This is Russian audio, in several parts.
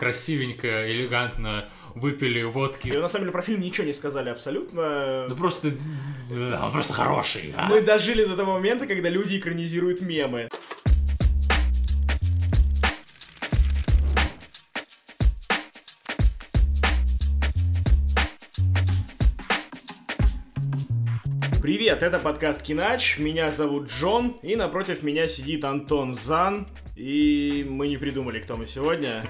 красивенько, элегантно выпили водки. И на самом деле про фильм ничего не сказали абсолютно. Ну просто, да, он просто хороший. а. Мы дожили до того момента, когда люди экранизируют мемы. Привет, это подкаст Кинач, меня зовут Джон, и напротив меня сидит Антон Зан, и мы не придумали, кто мы сегодня.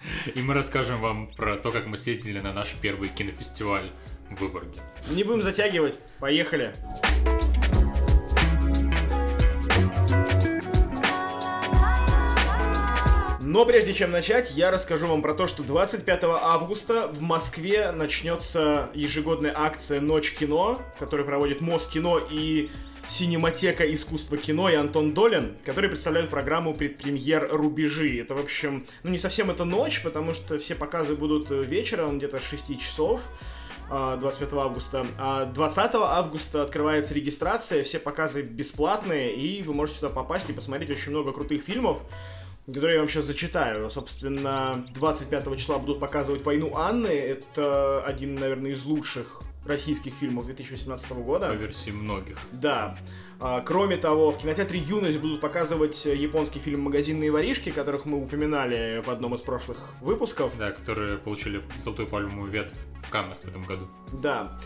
И мы расскажем вам про то, как мы съездили на наш первый кинофестиваль в Выборге. Не будем затягивать, поехали. Но прежде чем начать, я расскажу вам про то, что 25 августа в Москве начнется ежегодная акция «Ночь кино», которую проводит Москино и Синематека искусства кино и Антон Долин, которые представляют программу предпремьер «Рубежи». Это, в общем, ну не совсем это ночь, потому что все показы будут вечером, где-то с 6 часов. 25 августа. А 20 августа открывается регистрация, все показы бесплатные, и вы можете туда попасть и посмотреть очень много крутых фильмов которые я вам сейчас зачитаю. Собственно, 25 числа будут показывать «Войну Анны». Это один, наверное, из лучших российских фильмов 2018 года. По версии многих. Да. А, Кроме того, в кинотеатре «Юность» будут показывать японский фильм «Магазинные воришки», которых мы упоминали в одном из прошлых выпусков. Да, которые получили золотую пальмовую ветвь в Каннах в этом году. Да.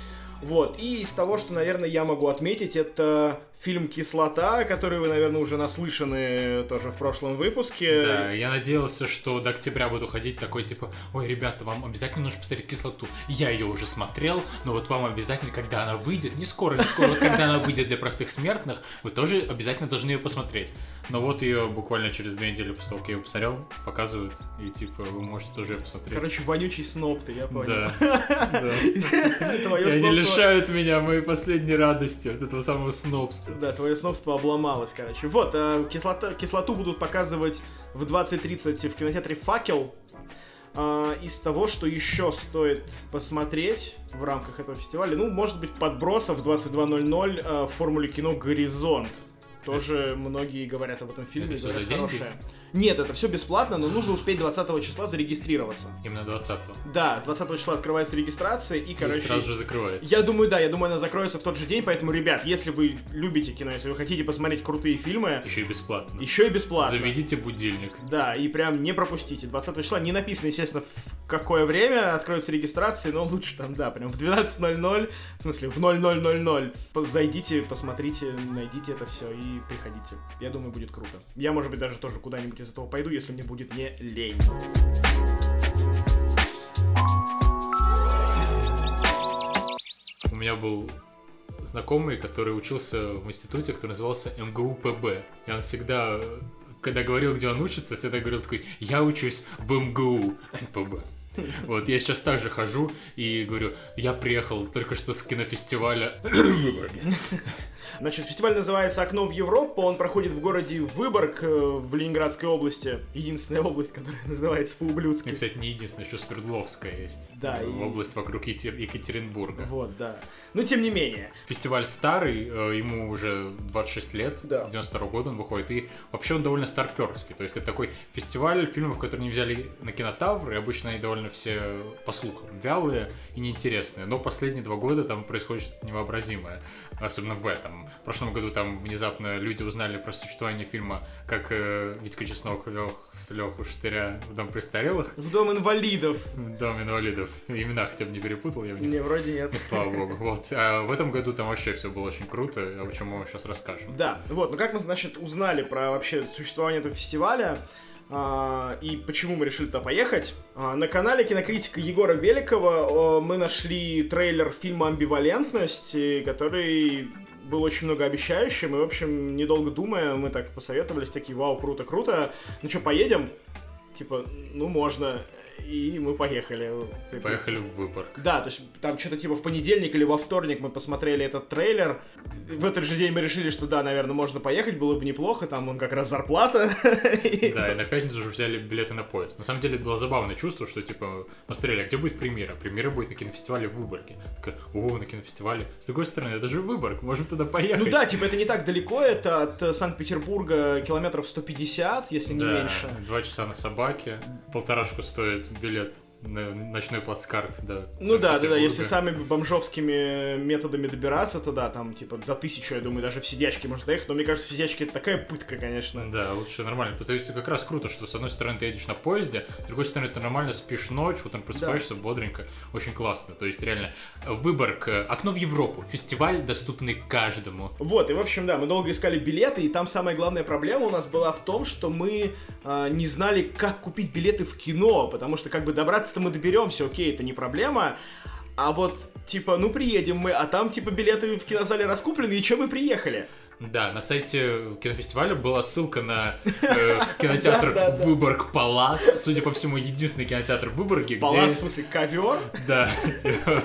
Вот, и из того, что, наверное, я могу отметить, это фильм «Кислота», который вы, наверное, уже наслышаны тоже в прошлом выпуске. Да, я надеялся, что до октября буду ходить такой, типа, ой, ребята, вам обязательно нужно посмотреть «Кислоту». Я ее уже смотрел, но вот вам обязательно, когда она выйдет, не скоро, не скоро, вот когда она выйдет для простых смертных, вы тоже обязательно должны ее посмотреть. Но вот ее буквально через две недели после того, как я ее посмотрел, показывают, и типа, вы можете тоже ее посмотреть. Короче, вонючий сноб ты, я понял. Да, да. Твое И они лишают меня моей последней радости, от этого самого снобства. Да, твое снобство обломалось, короче. Вот, э, кислота, кислоту будут показывать в 20.30 в кинотеатре «Факел». А, из того, что еще стоит посмотреть в рамках этого фестиваля, ну, может быть, подбросов в 22.00 э, в формуле кино «Горизонт». Тоже многие говорят об этом фильме, Это говорят, за деньги? Нет, это все бесплатно, но нужно успеть 20 числа зарегистрироваться. Именно 20-го. Да, 20 числа открывается регистрация, и, И короче, сразу же закрывается. я думаю, да, я думаю, она закроется в тот же день, поэтому, ребят, если вы любите кино, если вы хотите посмотреть крутые фильмы, Еще и бесплатно. еще и бесплатно. Заведите будильник. Да, и прям не пропустите. 20 числа не написано, естественно, в какое время откроется регистрация, но лучше там, да, прям в 12.00, в смысле, в 00.00. По- Зайдите, посмотрите, найдите это все и приходите. Я думаю, будет круто. Я, может быть, даже тоже куда-нибудь из этого пойду, если мне будет не лень. У меня был знакомый, который учился в институте, который назывался МГУ ПБ. И он всегда, когда говорил, где он учится, всегда говорил такой, я учусь в МГУ ПБ. Вот, я сейчас также хожу и говорю, я приехал только что с кинофестиваля. Значит, фестиваль называется «Окно в Европу». Он проходит в городе Выборг э, в Ленинградской области. Единственная область, которая называется И, по-ублюдски. кстати, не единственное, еще Свердловская есть. Да, и- Область вокруг Екатер- Екатеринбурга. Вот, да. Но тем не менее. Фестиваль старый, э, ему уже 26 лет, Да. 92 года он выходит, и вообще он довольно старперский, то есть это такой фестиваль фильмов, которые не взяли на кинотавр, и обычно они довольно все, по слухам, вялые и неинтересные, но последние два года там происходит что-то невообразимое, особенно в этом. В прошлом году там внезапно люди узнали про существование фильма, как э, Витька Чеснок лег с Леху Штыря в Дом престарелых, В Дом инвалидов. в Дом инвалидов, имена хотя бы не перепутал я в них. Не, вроде нет. И слава богу. Вот. А в этом году там вообще все было очень круто, о чем мы сейчас расскажем. Да, вот, ну как мы, значит, узнали про вообще существование этого фестиваля и почему мы решили туда поехать? А, на канале кинокритика Егора Великова а, мы нашли трейлер фильма «Амбивалентность», э, который был очень многообещающим, и, в общем, недолго думая, мы так посоветовались, такие, вау, круто, круто, ну что, поедем? Типа, ну, можно. И мы поехали. Поехали в Выборг. Да, то есть там что-то типа в понедельник или во вторник мы посмотрели этот трейлер. В этот же день мы решили, что да, наверное, можно поехать, было бы неплохо, там он как раз зарплата. Да, и на пятницу уже взяли билеты на поезд. На самом деле это было забавное чувство, что типа посмотрели, а где будет премьера? Премьера будет на кинофестивале в Выборге. Такая, о, на кинофестивале. С другой стороны, это же Выборг, можем туда поехать. Ну да, типа это не так далеко, это от Санкт-Петербурга километров 150, если не Да, меньше. Два часа на собаке. баке. Полторашку стоит билет ночной плацкарт, да. Ну да, да, да, если самыми бомжовскими методами добираться, то да, там типа за тысячу, я думаю, даже в сидячке можно доехать, но мне кажется, в сидячке это такая пытка, конечно. Да, лучше нормально, потому что как раз круто, что с одной стороны ты едешь на поезде, с другой стороны ты нормально спишь ночь, там просыпаешься да. бодренько, очень классно, то есть реально Выборг, окно в Европу, фестиваль доступный каждому. Вот, и в общем, да, мы долго искали билеты, и там самая главная проблема у нас была в том, что мы э, не знали, как купить билеты в кино, потому что как бы добраться-то мы доберемся, окей, это не проблема, а вот, типа, ну приедем мы, а там, типа, билеты в кинозале раскуплены, и что мы приехали? Да, на сайте кинофестиваля была ссылка на э, кинотеатр Выборг Палас. Судя по всему, единственный кинотеатр в Выборге. Палас, в смысле, ковер? Да, типа,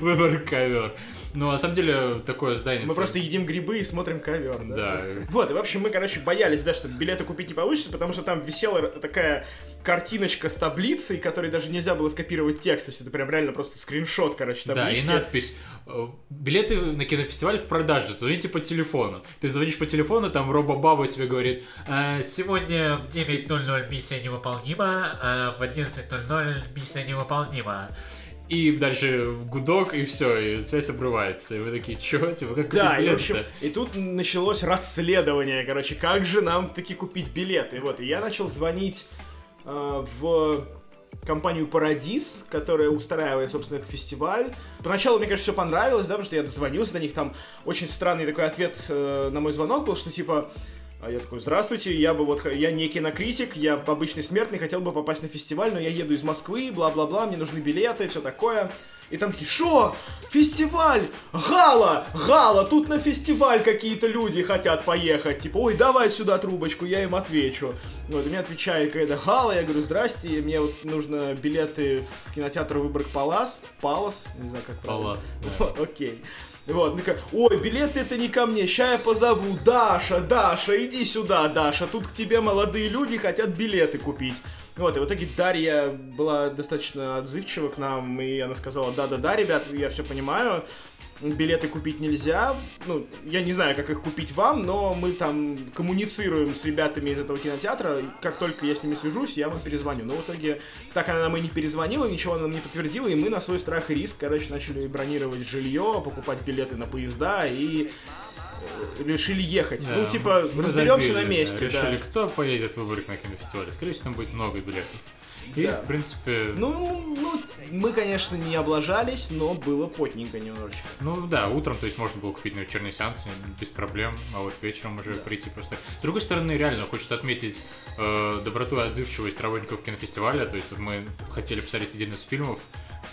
Выборг ковер. Ну, на самом деле, такое здание... Мы просто едим грибы и смотрим ковер, да? Да. Вот, и в общем, мы, короче, боялись, да, что билеты купить не получится, потому что там висела такая картиночка с таблицей, которой даже нельзя было скопировать текст, то есть это прям реально просто скриншот, короче, таблички. Да, и надпись э, «Билеты на кинофестиваль в продаже, звоните по телефону». Ты звонишь по телефону, там робо-баба тебе говорит «Э, «Сегодня в 9.00 миссия невыполнима, а в 11.00 миссия невыполнима». И дальше гудок, и все, и связь обрывается. И вы такие, чё, типа, как да, купить и, в общем, и тут началось расследование, короче, как же нам таки купить билеты. И вот, и я начал звонить э, в компанию Парадис, которая устраивает, собственно, этот фестиваль. Поначалу мне, конечно, все понравилось, да, потому что я дозвонился до них, там очень странный такой ответ э, на мой звонок был, что типа а я такой, здравствуйте, я бы вот, я не кинокритик, я обычный смертный, хотел бы попасть на фестиваль, но я еду из Москвы, бла-бла-бла, мне нужны билеты, все такое. И там такие, шо? Фестиваль! Гала! Гала! Тут на фестиваль какие-то люди хотят поехать. Типа, ой, давай сюда трубочку, я им отвечу. Вот, и мне отвечает какая-то Гала, я говорю, здрасте, мне вот нужно билеты в кинотеатр Выборг Палас. Палас? Не знаю, как правильно. Палас, да. Окей. Вот, ну как, ой, билеты это не ко мне, ща я позову, Даша, Даша, иди сюда, Даша, тут к тебе молодые люди хотят билеты купить. Вот, и в итоге Дарья была достаточно отзывчива к нам, и она сказала, да-да-да, ребят, я все понимаю, билеты купить нельзя. Ну, я не знаю, как их купить вам, но мы там коммуницируем с ребятами из этого кинотеатра. Как только я с ними свяжусь, я вам перезвоню. Но в итоге так она нам и не перезвонила, ничего она нам не подтвердила, и мы на свой страх и риск, короче, начали бронировать жилье, покупать билеты на поезда и э, решили ехать. Да, ну, типа, разберемся на месте. Да. Решили, да. кто поедет в Выборг на кинофестивале. Скорее всего, там будет много билетов. И, да. в принципе... Ну, ну, мы, конечно, не облажались, но было потненько немножечко. Ну, да, утром, то есть, можно было купить на вечерний сеанс без проблем, а вот вечером уже да. прийти просто... С другой стороны, реально, хочется отметить э, доброту и отзывчивость работников кинофестиваля, то есть, вот мы хотели посмотреть один из фильмов,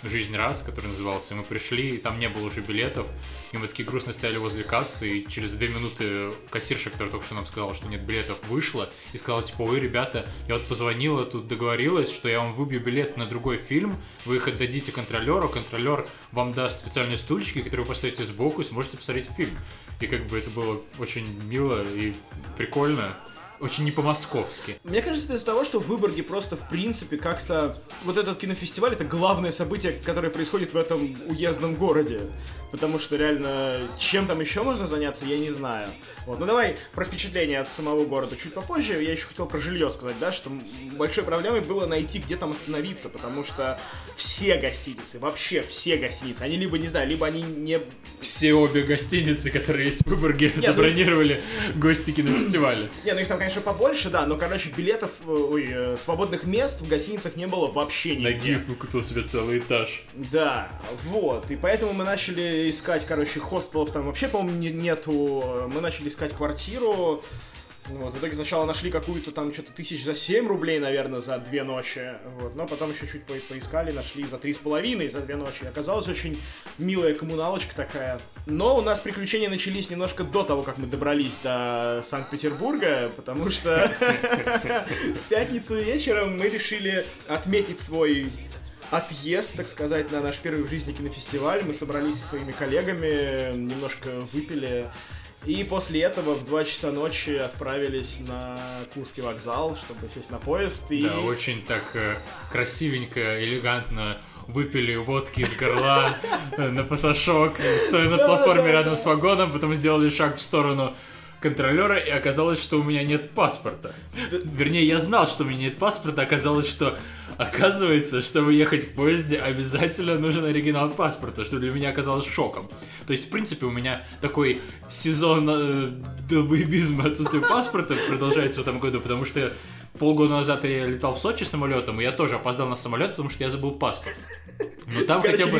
«Жизнь раз», который назывался. Мы пришли, и там не было уже билетов, и мы такие грустно стояли возле кассы, и через две минуты кассирша, которая только что нам сказала, что нет билетов, вышла и сказала, типа, ой, ребята, я вот позвонила, тут договорилась, что я вам выбью билет на другой фильм, вы их отдадите контролеру, контролер вам даст специальные стульчики, которые вы поставите сбоку и сможете посмотреть фильм. И как бы это было очень мило и прикольно очень не по-московски. Мне кажется, из-за того, что в Выборге просто, в принципе, как-то... Вот этот кинофестиваль — это главное событие, которое происходит в этом уездном городе. Потому что реально, чем там еще можно заняться, я не знаю. Вот, ну давай про впечатление от самого города чуть попозже. Я еще хотел про жилье сказать, да, что большой проблемой было найти, где там остановиться, потому что все гостиницы, вообще все гостиницы, они либо, не знаю, либо они не... Все обе гостиницы, которые есть в Выборге, Нет, ну забронировали ну... гости кинофестиваля. Не, ну их там, конечно, побольше, да, но, короче, билетов, э, ой, э, свободных мест в гостиницах не было вообще нигде. Нагиев выкупил себе целый этаж. Да, вот, и поэтому мы начали искать, короче, хостелов там вообще, по-моему, нету. Мы начали искать квартиру. Вот, в итоге сначала нашли какую-то там что-то тысяч за 7 рублей, наверное, за две ночи. Вот, но потом еще чуть по поискали, нашли за три с половиной за две ночи. Оказалась очень милая коммуналочка такая. Но у нас приключения начались немножко до того, как мы добрались до Санкт-Петербурга, потому что в пятницу вечером мы решили отметить свой отъезд, так сказать, на наш первый в жизни кинофестиваль. Мы собрались со своими коллегами, немножко выпили. И после этого в 2 часа ночи отправились на Курский вокзал, чтобы сесть на поезд. И... Да, очень так э, красивенько, элегантно выпили водки из горла на пасашок, стоя на платформе рядом с вагоном, потом сделали шаг в сторону контролера, и оказалось, что у меня нет паспорта. Вернее, я знал, что у меня нет паспорта, оказалось, что Оказывается, чтобы ехать в поезде, обязательно нужен оригинал паспорта, что для меня оказалось шоком. То есть, в принципе, у меня такой сезон э, долбоебизма отсутствия паспорта продолжается в этом году, потому что полгода назад я летал в Сочи самолетом, и я тоже опоздал на самолет, потому что я забыл паспорт. Ну там Короче, хотя бы...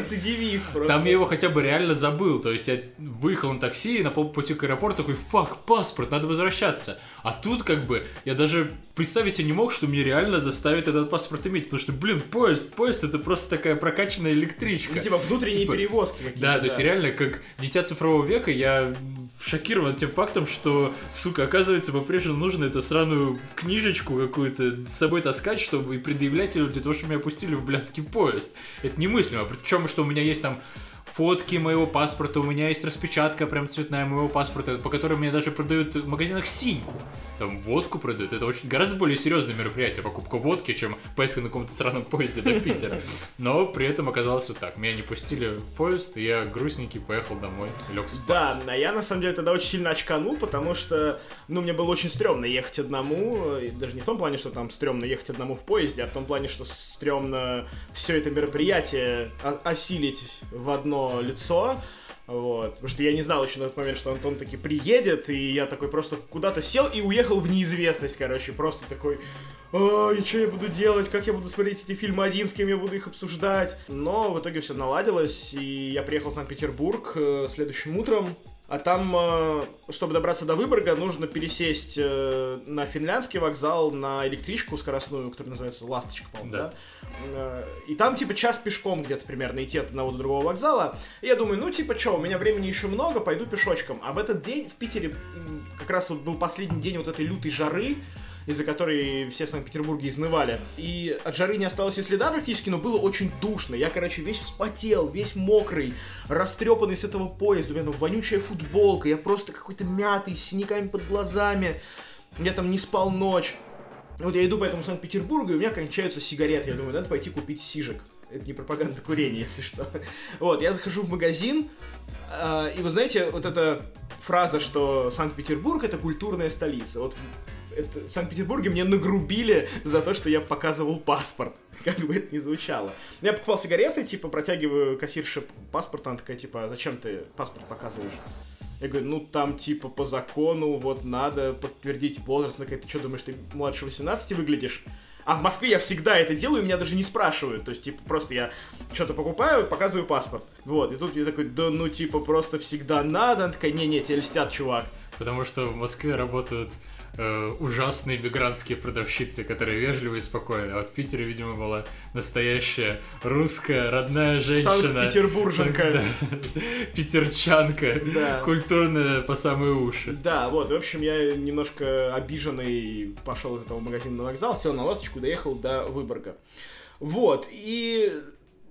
просто. Там я его хотя бы реально забыл. То есть я выехал на такси и на полпути к аэропорту такой, фак, паспорт, надо возвращаться. А тут как бы я даже представить себе не мог, что мне реально заставят этот паспорт иметь. Потому что, блин, поезд, поезд это просто такая прокачанная электричка. Ну, типа внутренние типа, перевозки какие-то. Да, да, то есть реально как дитя цифрового века я шокирован тем фактом, что, сука, оказывается, по-прежнему нужно эту сраную книжечку какую-то с собой таскать, чтобы предъявлять ее для того, чтобы меня пустили в блядский поезд. Это немыслимо. Причем, что у меня есть там фотки моего паспорта, у меня есть распечатка прям цветная моего паспорта, по которой мне даже продают в магазинах синьку. Там водку продают. Это очень гораздо более серьезное мероприятие, покупка водки, чем поездка на каком-то сраном поезде до Питера. Но при этом оказалось вот так. Меня не пустили в поезд, и я грустненький поехал домой, лег спать. Да, а я на самом деле тогда очень сильно очканул, потому что, ну, мне было очень стрёмно ехать одному, даже не в том плане, что там стрёмно ехать одному в поезде, а в том плане, что стрёмно все это мероприятие осилить в одно лицо. Вот. Потому что я не знал еще на тот момент, что Антон таки приедет, и я такой просто куда-то сел и уехал в неизвестность, короче. Просто такой, а, что я буду делать, как я буду смотреть эти фильмы один, с кем я буду их обсуждать. Но в итоге все наладилось, и я приехал в Санкт-Петербург э, следующим утром. А там, э, чтобы добраться до Выборга, нужно пересесть э, на финляндский вокзал на электричку скоростную, которая называется «Ласточка», по-моему, да? да? Э, и там, типа, час пешком где-то примерно идти от одного до другого вокзала. И я думаю, ну, типа, что, у меня времени еще много, пойду пешочком. А в этот день в Питере как раз вот был последний день вот этой лютой жары, из-за которой все в Санкт-Петербурге изнывали. И от жары не осталось и следа практически, но было очень душно. Я, короче, весь вспотел, весь мокрый, растрепанный с этого поезда. У меня там вонючая футболка, я просто какой-то мятый, с синяками под глазами. Я там не спал ночь. Вот я иду по этому Санкт-Петербургу, и у меня кончаются сигареты. Я думаю, надо пойти купить сижек. Это не пропаганда курения, если что. Вот, я захожу в магазин, э, и вы знаете, вот эта фраза, что Санкт-Петербург это культурная столица. Вот это, в Санкт-Петербурге мне нагрубили за то, что я показывал паспорт. Как бы это ни звучало. Я покупал сигареты, типа, протягиваю кассирше паспорт, она такая, типа, «А зачем ты паспорт показываешь? Я говорю, ну там типа по закону вот надо подтвердить возраст. Она говорит, ты что думаешь, ты младше 18 выглядишь? А в Москве я всегда это делаю, меня даже не спрашивают. То есть, типа, просто я что-то покупаю, показываю паспорт. Вот, и тут я такой, да ну, типа, просто всегда надо. Она такая, не-не, тебе льстят, чувак. Потому что в Москве работают э, ужасные мигрантские продавщицы, которые вежливы и спокойны. А вот в Питере, видимо, была настоящая русская родная женщина. Санкт-Петербурженка. Да, питерчанка. Да. Культурная по самые уши. Да, вот. В общем, я немножко обиженный пошел из этого магазина на вокзал, сел на ласточку, доехал до Выборга. Вот. И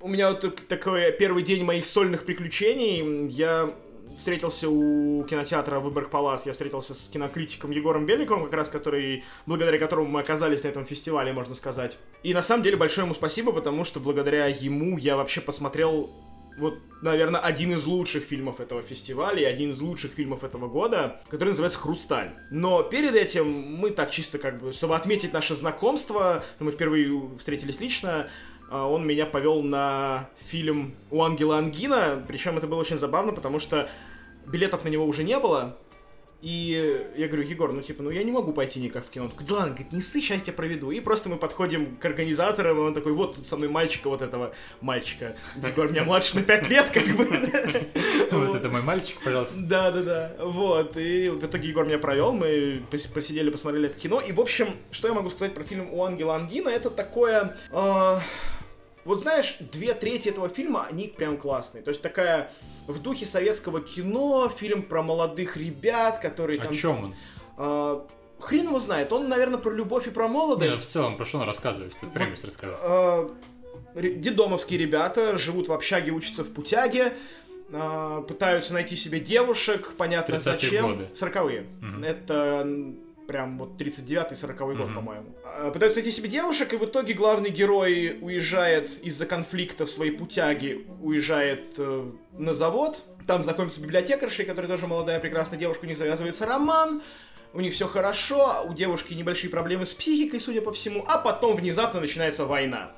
у меня вот такой первый день моих сольных приключений. Я встретился у кинотеатра Выборг Палас, я встретился с кинокритиком Егором Беликовым, как раз который, благодаря которому мы оказались на этом фестивале, можно сказать. И на самом деле большое ему спасибо, потому что благодаря ему я вообще посмотрел вот, наверное, один из лучших фильмов этого фестиваля и один из лучших фильмов этого года, который называется «Хрусталь». Но перед этим мы так чисто как бы, чтобы отметить наше знакомство, мы впервые встретились лично, он меня повел на фильм «У ангела ангина», причем это было очень забавно, потому что билетов на него уже не было, и я говорю, Егор, ну типа, ну я не могу пойти никак в кино. Он такой, да ладно, говорит, не ссы, сейчас я тебя проведу. И просто мы подходим к организаторам, и он такой, вот тут со мной мальчика, вот этого мальчика. Егор меня младше на 5 лет, как бы. Вот это мой мальчик, пожалуйста. Да, да, да. Вот. И в итоге Егор меня провел, мы посидели, посмотрели это кино. И, в общем, что я могу сказать про фильм «У ангела ангина», это такое... Вот знаешь, две трети этого фильма, они прям классные. То есть такая в духе советского кино, фильм про молодых ребят, которые О там... О чем он? А, хрен его знает. Он, наверное, про любовь и про молодость. Нет, в целом, про что он рассказывает? Ты прямо вот, расскажи. А, дедомовские ребята живут в общаге, учатся в путяге, а, пытаются найти себе девушек, понятно зачем. годы. 40-е. Угу. Это прям вот 39-й, 40 год, mm-hmm. по-моему. А, пытаются найти себе девушек, и в итоге главный герой уезжает из-за конфликта в своей путяге, уезжает э, на завод, Там знакомится библиотекаршей, которая тоже молодая прекрасная девушка, у них завязывается роман, у них все хорошо, у девушки небольшие проблемы с психикой, судя по всему, а потом внезапно начинается война.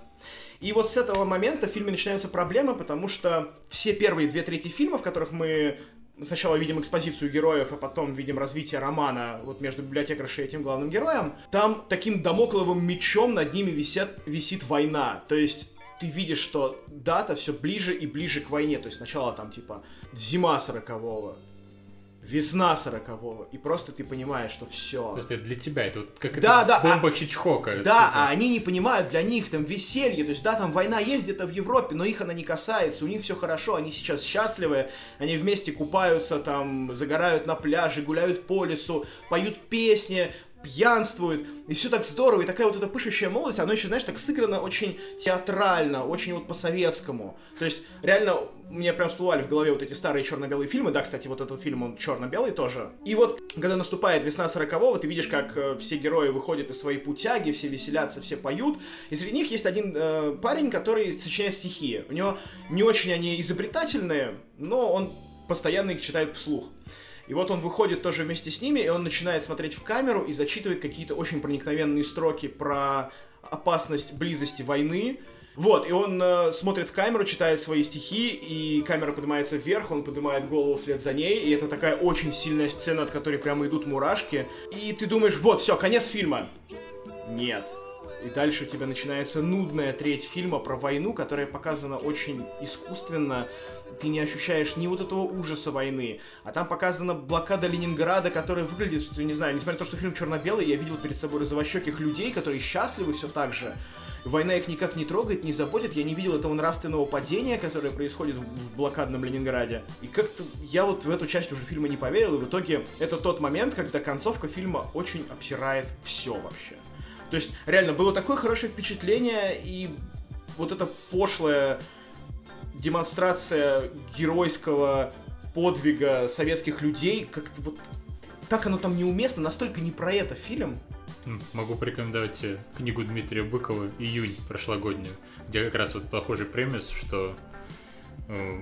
И вот с этого момента в фильме начинаются проблемы, потому что все первые две трети фильма, в которых мы сначала видим экспозицию героев, а потом видим развитие романа вот между библиотекаршей и этим главным героем, там таким домокловым мечом над ними висят, висит война. То есть ты видишь, что дата все ближе и ближе к войне. То есть сначала там типа зима сорокового, весна сорокового, и просто ты понимаешь, что все. То есть это для тебя, это вот как Да, это да, бомба а- Хичкока. Да, типа. а они не понимают, для них там веселье, то есть да, там война есть где-то в Европе, но их она не касается, у них все хорошо, они сейчас счастливы, они вместе купаются там, загорают на пляже, гуляют по лесу, поют песни, пьянствуют, и все так здорово, и такая вот эта пышущая молодость, оно еще, знаешь, так сыграно очень театрально, очень вот по-советскому. То есть, реально, мне прям всплывали в голове вот эти старые черно-белые фильмы, да, кстати, вот этот фильм, он черно-белый тоже. И вот, когда наступает весна сорокового, ты видишь, как э, все герои выходят из своей путяги, все веселятся, все поют, и среди них есть один э, парень, который сочиняет стихи. У него не очень они изобретательные, но он постоянно их читает вслух. И вот он выходит тоже вместе с ними, и он начинает смотреть в камеру и зачитывает какие-то очень проникновенные строки про опасность близости войны. Вот, и он э, смотрит в камеру, читает свои стихи, и камера поднимается вверх, он поднимает голову вслед за ней, и это такая очень сильная сцена, от которой прямо идут мурашки. И ты думаешь, вот, все, конец фильма. Нет. И дальше у тебя начинается нудная треть фильма про войну, которая показана очень искусственно. Ты не ощущаешь ни вот этого ужаса войны. А там показана блокада Ленинграда, которая выглядит, что, не знаю, несмотря на то, что фильм черно-белый, я видел перед собой розовощеких людей, которые счастливы все так же. Война их никак не трогает, не заботит. Я не видел этого нравственного падения, которое происходит в блокадном Ленинграде. И как-то я вот в эту часть уже фильма не поверил, и в итоге это тот момент, когда концовка фильма очень обсирает все вообще. То есть, реально, было такое хорошее впечатление, и вот эта пошлая демонстрация геройского подвига советских людей, как-то вот так оно там неуместно, настолько не про это фильм. Могу порекомендовать тебе книгу Дмитрия Быкова «Июнь» прошлогоднюю, где как раз вот похожий премис, что э,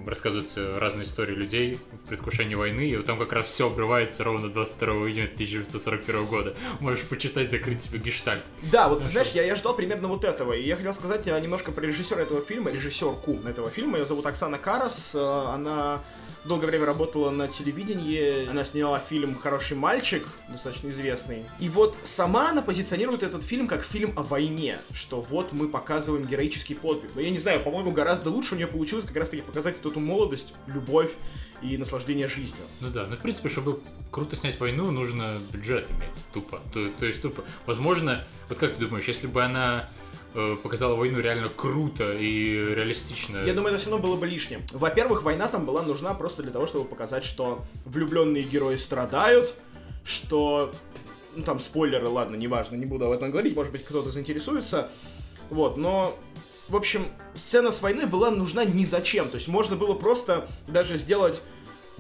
рассказываются разные истории людей в предвкушении войны, и вот там как раз все обрывается ровно 22 июня 1941 года. Можешь почитать, закрыть себе гештальт. Да, вот Хорошо. знаешь, я, я ждал примерно вот этого. И я хотел сказать э, немножко про режиссера этого фильма, режиссерку этого фильма. Ее зовут Оксана Карас. Э, Она долгое время работала на телевидении. Она сняла фильм «Хороший мальчик», достаточно известный. И вот сама она позиционирует этот фильм как фильм о войне, что вот мы показываем героический подвиг. Но я не знаю, по-моему, гораздо лучше у нее получилось как раз-таки показать вот эту молодость, любовь и наслаждение жизнью. Ну да, ну в принципе, чтобы круто снять войну, нужно бюджет иметь, тупо. То, то есть тупо. Возможно, вот как ты думаешь, если бы она э, показала войну реально круто и реалистично. Я думаю, это все равно было бы лишним. Во-первых, война там была нужна просто для того, чтобы показать, что влюбленные герои страдают, что... Ну, там спойлеры, ладно, неважно, не буду об этом говорить, может быть, кто-то заинтересуется. Вот, но... В общем, сцена с войны была нужна ни зачем. То есть можно было просто даже сделать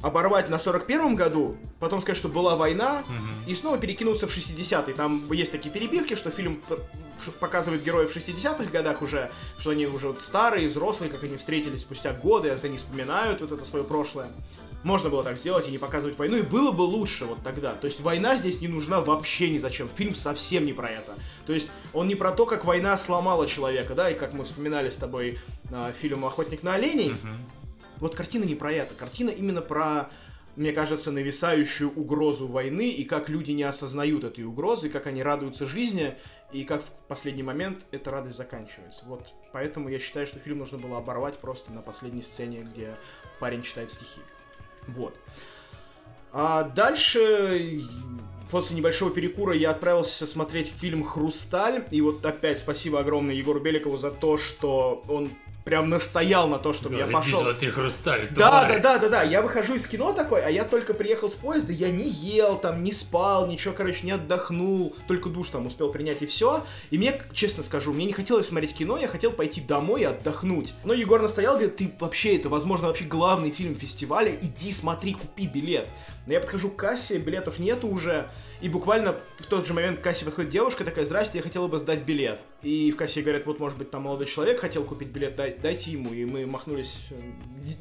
оборвать на 41-м году, потом сказать, что была война, Мгм. и снова перекинуться в 60-е. Там есть такие перебивки, что фильм показывает героев в 60-х годах уже, что они уже вот старые, взрослые, как они встретились спустя годы, они вспоминают вот это свое прошлое. Можно было так сделать и не показывать войну, и было бы лучше вот тогда. То есть война здесь не нужна вообще ни зачем. Фильм совсем не про это. То есть он не про то, как война сломала человека, да, и как мы вспоминали с тобой а, фильм «Охотник на оленей». Мгм. Вот картина не про это. Картина именно про, мне кажется, нависающую угрозу войны и как люди не осознают этой угрозы, как они радуются жизни и как в последний момент эта радость заканчивается. Вот поэтому я считаю, что фильм нужно было оборвать просто на последней сцене, где парень читает стихи. Вот. А дальше, после небольшого перекура, я отправился смотреть фильм «Хрусталь». И вот опять спасибо огромное Егору Беликову за то, что он прям настоял на то, чтобы я пошел. смотри, хрусталь, Да, да, да, да, да. Я выхожу из кино такой, а я только приехал с поезда, я не ел, там, не спал, ничего, короче, не отдохнул, только душ там успел принять и все. И мне, честно скажу, мне не хотелось смотреть кино, я хотел пойти домой и отдохнуть. Но Егор настоял, говорит, ты вообще, это, возможно, вообще главный фильм фестиваля, иди смотри, купи билет. Но я подхожу к кассе, билетов нету уже, И буквально в тот же момент к кассе подходит девушка, такая, здрасте, я хотела бы сдать билет. И в кассе говорят, вот, может быть, там молодой человек хотел купить билет, дай, дайте ему. И мы махнулись э,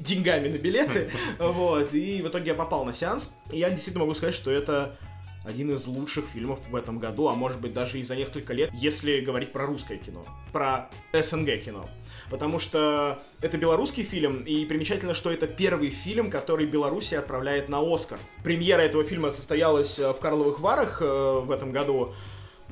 деньгами на билеты, вот. И в итоге я попал на сеанс. И я действительно могу сказать, что это один из лучших фильмов в этом году, а может быть даже и за несколько лет, если говорить про русское кино, про СНГ кино. Потому что это белорусский фильм, и примечательно, что это первый фильм, который Белоруссия отправляет на Оскар. Премьера этого фильма состоялась э, в Карловых Варах э, в этом году,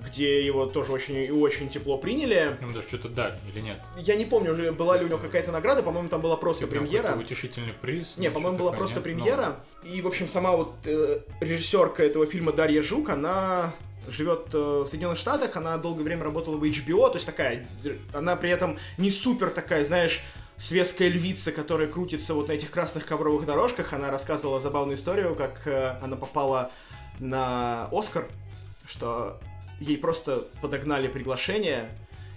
где его тоже очень и очень тепло приняли. Ему даже что-то дали или нет? Я не помню, уже была ли у него какая-то награда, по-моему, там была просто Типа премьера. утешительный приз? Не, ну, по-моему, была просто нет? премьера. И, в общем, сама вот э, режиссерка этого фильма Дарья Жук, она живет э, в Соединенных Штатах, она долгое время работала в HBO, то есть такая, она при этом не супер такая, знаешь, светская львица, которая крутится вот на этих красных ковровых дорожках. Она рассказывала забавную историю, как э, она попала на Оскар, что ей просто подогнали приглашение,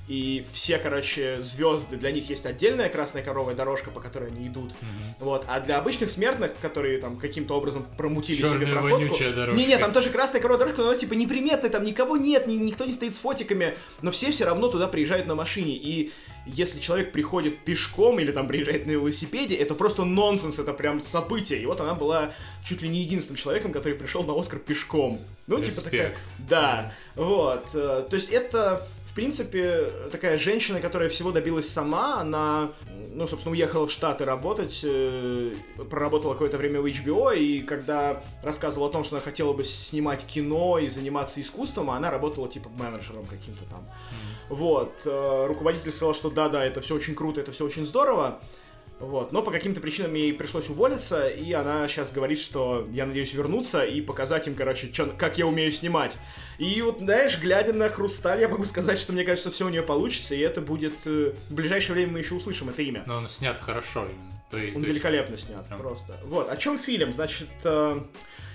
и все, короче, звезды, для них есть отдельная красная коровая дорожка, по которой они идут. Мгм. Вот. А для обычных смертных, которые там каким-то образом промутили себе Черная проходку... вонючая дорожка. Не-не, там тоже красная коровая дорожка, но она типа неприметная, там никого нет, ни- никто не стоит с фотиками, но все все равно туда приезжают на машине. И если человек приходит пешком или там приезжает на велосипеде, это просто нонсенс, это прям событие. И вот она была чуть ли не единственным человеком, который пришел на Оскар пешком. Ну, типа такая... Респект. Да, вот. э, То есть это, принципе, такая женщина, которая всего добилась сама. Она, ну, собственно, уехала в Штаты работать, э, проработала какое-то время в HBO, и когда рассказывала о том, что она хотела бы снимать кино и заниматься искусством, она работала типа менеджером каким-то там. Вот. э, Руководитель сказал, что да-да, это все очень круто, это все очень здорово. Вот, но по каким-то причинам ей пришлось уволиться, и она сейчас говорит, что я надеюсь вернуться и показать им, короче, чё, как я умею снимать. И вот, знаешь, глядя на Хрусталь, я могу сказать, что мне кажется, все у нее получится, и это будет... э, В ближайшее время мы еще услышим это имя. Но он снят хорошо именно. То есть, Он то есть- великолепно снят, прям- просто. Вот, о чем фильм? Значит, э,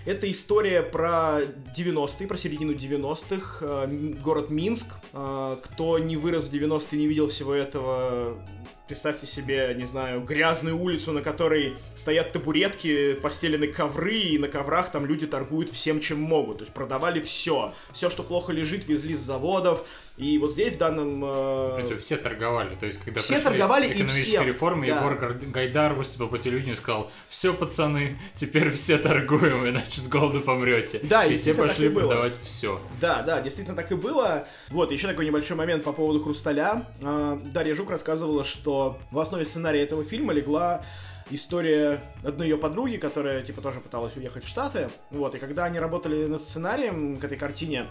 это история про 90-е, про середину 90-х, э, город Минск. Э, кто не вырос в 90-е, не видел всего этого, представьте себе, не знаю, грязную улицу, на которой стоят табуретки, постелены ковры, и на коврах там люди торгуют всем, чем могут. То есть продавали все. Все, что плохо лежит, везли с заводов. И вот здесь в данном... э, Все торговали, то есть когда Все торговали и экономические всем, реформы, да. Егор Гайдар выступил по телевидению и сказал, все, пацаны, теперь все торгуем, иначе с голоду помрете. Да, и все пошли и было. продавать все. Да, да, действительно так и было. Вот, еще такой небольшой момент по поводу «Хрусталя». А, Дарья Жук рассказывала, что в основе сценария этого фильма легла история одной ее подруги, которая, типа, тоже пыталась уехать в Штаты. Вот, и когда они работали над сценарием к этой картине,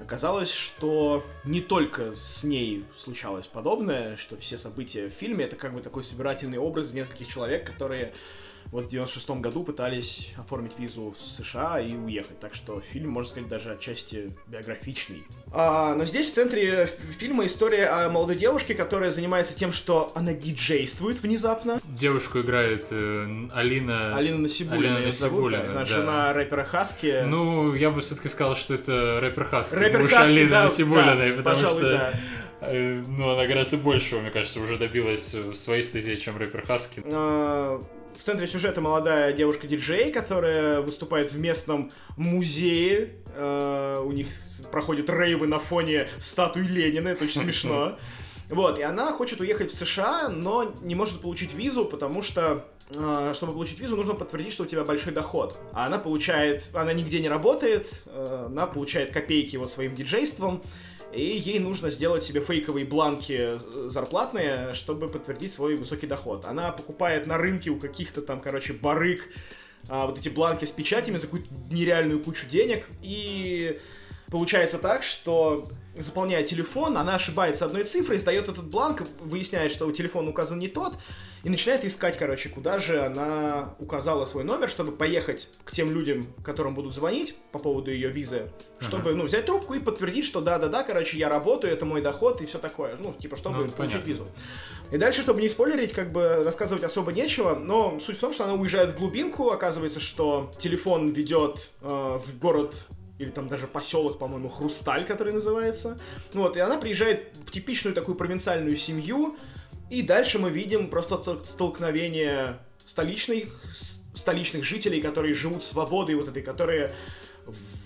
оказалось, что не только с ней случалось подобное, что все события в фильме — это как бы такой собирательный образ нескольких человек, которые вот в 96 году пытались оформить визу в США и уехать. Так что фильм, можно сказать, даже отчасти биографичный. А, но здесь в центре фильма история о молодой девушке, которая занимается тем, что она диджействует внезапно. Девушку играет э, Алина... Алина Насибулина Алина её зовут, да. жена рэпера Хаски. Ну, я бы все-таки сказал, что это рэпер Хаски. рэпер Хаски, Алины да, Насибулиной, да, потому пожалуй, что да. э, ну, она гораздо большего, мне кажется, уже добилась в своей стезе, чем рэпер Хаски. А, В центре сюжета молодая девушка-диджей, которая выступает в местном музее. А, У них проходят рейвы на фоне статуи Ленина, это очень смешно. Вот, и она хочет уехать в США, но не может получить визу, потому что а, чтобы получить визу, нужно подтвердить, что у тебя большой доход. А она получает, она нигде не работает, э, она получает копейки вот своим диджейством, и ей нужно сделать себе фейковые бланки з- зарплатные, чтобы подтвердить свой высокий доход. Она покупает на рынке у каких-то там, короче, барыг а, вот эти бланки с печатями за какую-то нереальную кучу денег, и получается так, что заполняя телефон, она ошибается одной цифрой, сдает этот бланк, выясняет, что телефон указан не тот, и начинает искать, короче, куда же она указала свой номер, чтобы поехать к тем людям, которым будут звонить по поводу ее визы, чтобы, ну, взять трубку и подтвердить, что да-да-да, короче, я работаю, это мой доход и все такое, ну, типа, чтобы Ну, получить понятно. визу. И дальше, чтобы не спойлерить, как бы рассказывать особо нечего, но суть в том, что она уезжает в глубинку, оказывается, что телефон ведет э, в город или там даже поселок, по-моему, Хрусталь, который называется. Вот, и она приезжает в типичную такую провинциальную семью, и дальше мы видим просто стол- столкновение столичных, столичных жителей, которые живут свободой вот этой, которые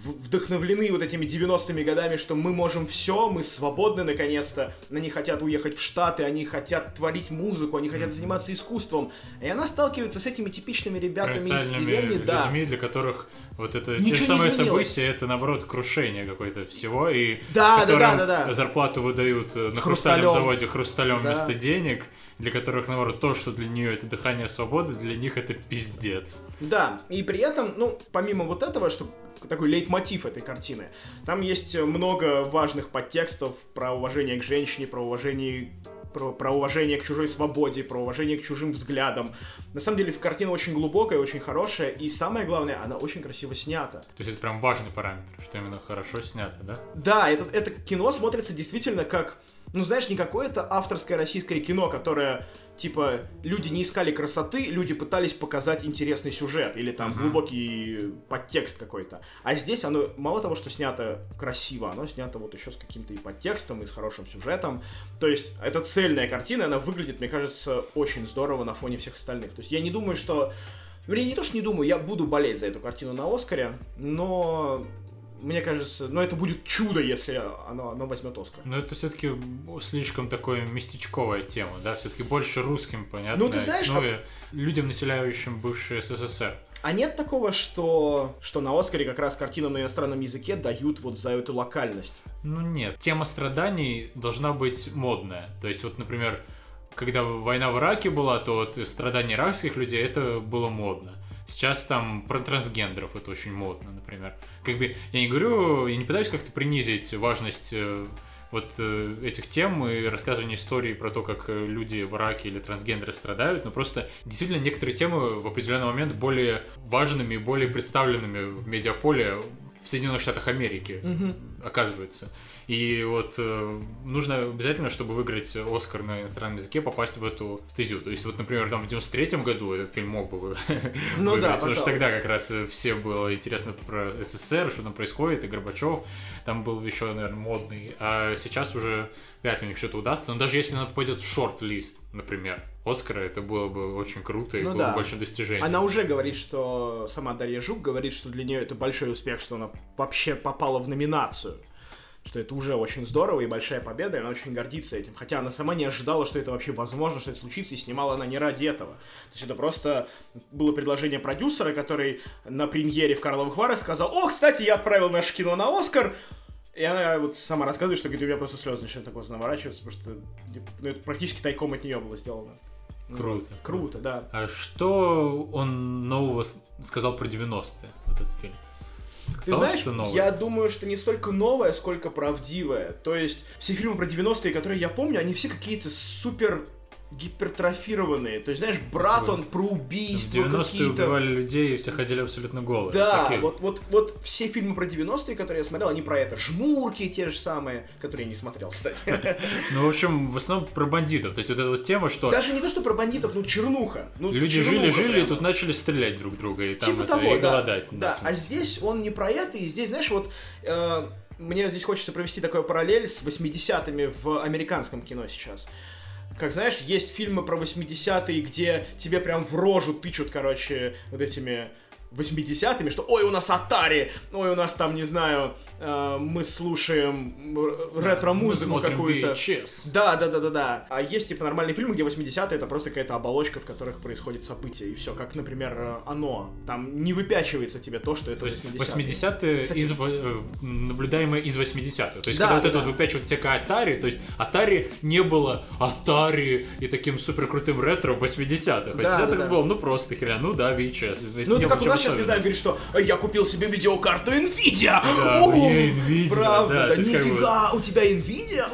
вдохновлены вот этими 90-ми годами, что мы можем все, мы свободны наконец-то. Они хотят уехать в Штаты, они хотят творить музыку, они хотят заниматься искусством. И она сталкивается с этими типичными ребятами из деревни, да. людьми, для которых вот это Ничего те же самые события, это наоборот крушение какое-то всего, и да, да, да, да, да. зарплату выдают э, на хрустальном заводе хрусталем да. вместо денег, для которых, наоборот, то, что для нее это дыхание свободы, для них это пиздец. Да, и при этом, ну, помимо вот этого, что такой лейтмотив этой картины, там есть много важных подтекстов про уважение к женщине, про уважение про, про уважение к чужой свободе, про уважение к чужим взглядам. На самом деле картина очень глубокая, очень хорошая, и самое главное, она очень красиво снята. То есть это прям важный параметр, что именно хорошо снято, да? Да, это, это кино смотрится действительно как ну, знаешь, не какое-то авторское российское кино, которое, типа, люди не искали красоты, люди пытались показать интересный сюжет или там uh-huh. глубокий подтекст какой-то. А здесь оно, мало того, что снято красиво, оно снято вот еще с каким-то и подтекстом, и с хорошим сюжетом. То есть, это цельная картина, она выглядит, мне кажется, очень здорово на фоне всех остальных. То есть, я не думаю, что... Вернее, не то, что не думаю, я буду болеть за эту картину на Оскаре, но мне кажется, ну это будет чудо, если оно, оно возьмет Оскар. Но это все-таки слишком такое местечковая тема, да, все-таки больше русским, понятно. Ну ты знаешь, ну, а... людям, населяющим бывший СССР. А нет такого, что, что на Оскаре как раз картину на иностранном языке дают вот за эту локальность? Ну нет, тема страданий должна быть модная. То есть вот, например, когда война в Ираке была, то вот страдания иракских людей это было модно. Сейчас там про трансгендеров это очень модно, например. Как бы я не говорю, я не пытаюсь как-то принизить важность э, вот э, этих тем и рассказывания истории про то, как э, люди в Ираке или трансгендеры страдают, но просто действительно некоторые темы в определенный момент более важными и более представленными в медиаполе в Соединенных Штатах Америки mm-hmm. оказываются. И вот э, нужно обязательно, чтобы выиграть Оскар на иностранном языке, попасть в эту стезю. То есть, вот, например, там в 93-м году этот фильм мог бы ну, выиграть, да, потому что тогда как раз э, все было интересно про СССР, что там происходит, и Горбачев там был еще, наверное, модный. А сейчас уже вряд ли у них что-то удастся. Но даже если она попадет в шорт-лист, например, Оскара, это было бы очень круто и ну, было да. бы большим достижением. Она уже говорит, что сама Дарья Жук говорит, что для нее это большой успех, что она вообще попала в номинацию что это уже очень здорово и большая победа, и она очень гордится этим. Хотя она сама не ожидала, что это вообще возможно, что это случится, и снимала она не ради этого. То есть это просто было предложение продюсера, который на премьере в Карловых Варах сказал, о, кстати, я отправил наше кино на Оскар, и она вот сама рассказывает, что говорит, у меня просто слезы начинают так глаза наворачиваться, потому что ну, это практически тайком от нее было сделано. Круто. Ну, круто, да. А что он нового сказал про 90-е, вот этот фильм? Ты знаешь, что новое? я думаю, что не столько новое, сколько правдивое. То есть, все фильмы про 90-е, которые я помню, они все какие-то супер гипертрофированные. То есть, знаешь, брат, он про убийство В 90-е убивали людей и все ходили абсолютно голые. Да, вот, вот, вот все фильмы про 90-е, которые я смотрел, они про это. Жмурки те же самые, которые я не смотрел, кстати. Ну, в общем, в основном про бандитов. То есть, вот эта вот тема, что... Даже не то, что про бандитов, ну, чернуха. Ну, Люди жили-жили, и тут начали стрелять друг друга, и там типа это, и да, голодать. Да, а здесь он не про это, и здесь, знаешь, вот... Э, мне здесь хочется провести такой параллель с 80-ми в американском кино сейчас как знаешь, есть фильмы про 80-е, где тебе прям в рожу тычут, короче, вот этими 80-ми, что ой, у нас Atari, ой, у нас там, не знаю, э, мы слушаем ретро-музыку какую-то. Да, да, да, да, да. А есть типа нормальные фильмы, где 80-е это просто какая-то оболочка, в которых происходит событие, и все, как, например, э, оно. Там не выпячивается тебе то, что это то 80-е. 80-е из, э, наблюдаемое из 80-х. То есть, да, когда да, вот это вот выпячивает всякое Atari, то есть Atari не было Atari и таким супер крутым ретро в 80-х. В 80-х да, да, было, ну просто херня, ну да, VHS. Ну, это как у нас сейчас, не знаю, говорит, что я купил себе видеокарту NVIDIA. Да, О, NVIDIA. Правда, да, нифига, у тебя NVIDIA?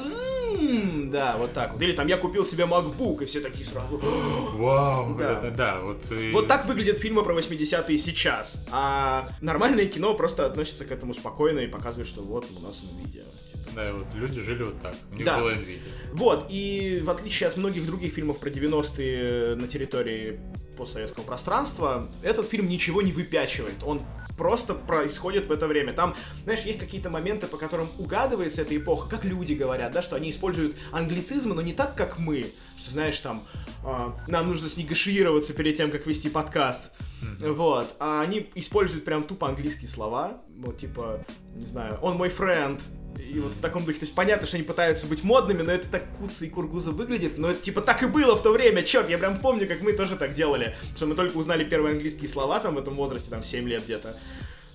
Да, вот так вот. Или там я купил себе MacBook, и все такие сразу. Вау, да. Это, да, вот. И... Вот так выглядят фильмы про 80-е сейчас. А нормальное кино просто относится к этому спокойно и показывает, что вот у нас NVIDIA. Да, вот люди жили вот так. У них да. было Nvidia. Вот, и в отличие от многих других фильмов про 90-е на территории постсоветского пространства, этот фильм ничего не выпячивает. Он просто происходит в это время. Там, знаешь, есть какие-то моменты, по которым угадывается эта эпоха, как люди говорят, да, что они используют англицизмы, но не так, как мы. Что, знаешь, там, а, нам нужно снегошиироваться перед тем, как вести подкаст. Вот. А они используют прям тупо английские слова. Вот, типа, не знаю, он мой френд. И вот в таком духе. То есть понятно, что они пытаются быть модными, но это так куца и кургуза выглядит. Но это типа так и было в то время. Черт, я прям помню, как мы тоже так делали. Что мы только узнали первые английские слова там в этом возрасте, там 7 лет где-то.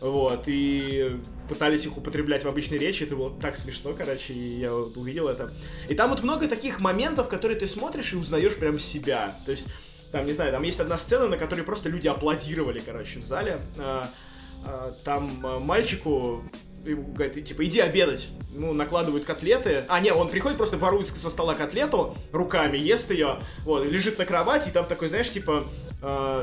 Вот, и пытались их употреблять в обычной речи, это было так смешно, короче, и я вот увидел это. И там вот много таких моментов, которые ты смотришь и узнаешь прям себя. То есть, там, не знаю, там есть одна сцена, на которой просто люди аплодировали, короче, в зале. А, а, Там а, мальчику ему говорит, типа, иди обедать. Ну, накладывают котлеты. А, не, он приходит, просто ворует со стола котлету руками, ест ее, вот, лежит на кровати, и там такой, знаешь, типа,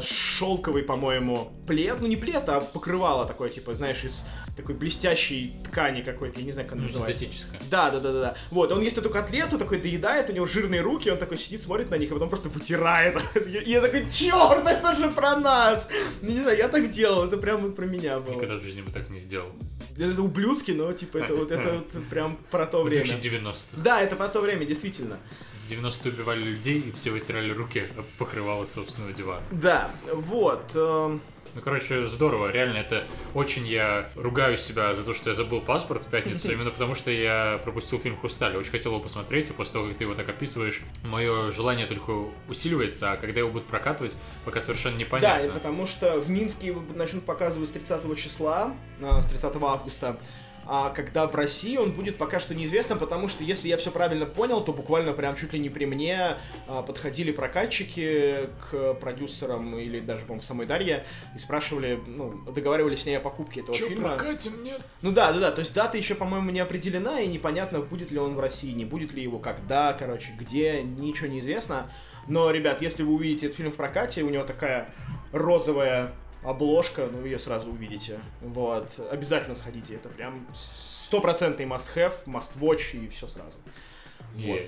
шелковый, по-моему, плед, ну не плед, а покрывало такое, типа, знаешь, из такой блестящей ткани какой-то, я не знаю, как она Ну, называется. Да, да, да, да, да. Вот, он ест эту котлету, такой доедает, у него жирные руки, он такой сидит, смотрит на них, а потом просто вытирает. И я такой, черт, это же про нас! Ну, не знаю, я так делал, это прям вот про меня было. Никогда в жизни бы так не сделал. Это ублюдски, но типа это вот это вот прям про то время. духе 90-х. Да, это про то время, действительно. В 90-е убивали людей, и все вытирали руки покрывало собственного дивана. Да, вот. Ну, короче, здорово. Реально, это очень я ругаю себя за то, что я забыл паспорт в пятницу, именно потому что я пропустил фильм «Хрусталь». Очень хотел его посмотреть, и после того, как ты его так описываешь, мое желание только усиливается, а когда его будут прокатывать, пока совершенно Да, и непонятно. потому что в Минске его начнут показывать с 30 числа, а, с 30 августа. А когда в России он будет пока что неизвестно, потому что, если я все правильно понял, то буквально прям чуть ли не при мне а, подходили прокатчики к продюсерам или даже, по-моему, самой Дарье и спрашивали, ну, договаривались с ней о покупке этого Чё, фильма. прокатим, нет? Ну да, да, да, то есть дата еще, по-моему, не определена, и непонятно, будет ли он в России, не будет ли его, когда, короче, где, ничего не известно. Но, ребят, если вы увидите этот фильм в прокате, у него такая розовая обложка, ну, ее сразу увидите. Вот, обязательно сходите, это прям стопроцентный must-have, must-watch и все сразу. Е.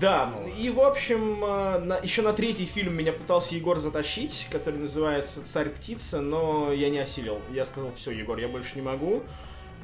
Да, и в общем, э, на- еще на третий фильм меня пытался Егор затащить, который называется «Царь-птица», но я не осилил. Я сказал, все, Егор, я больше не могу,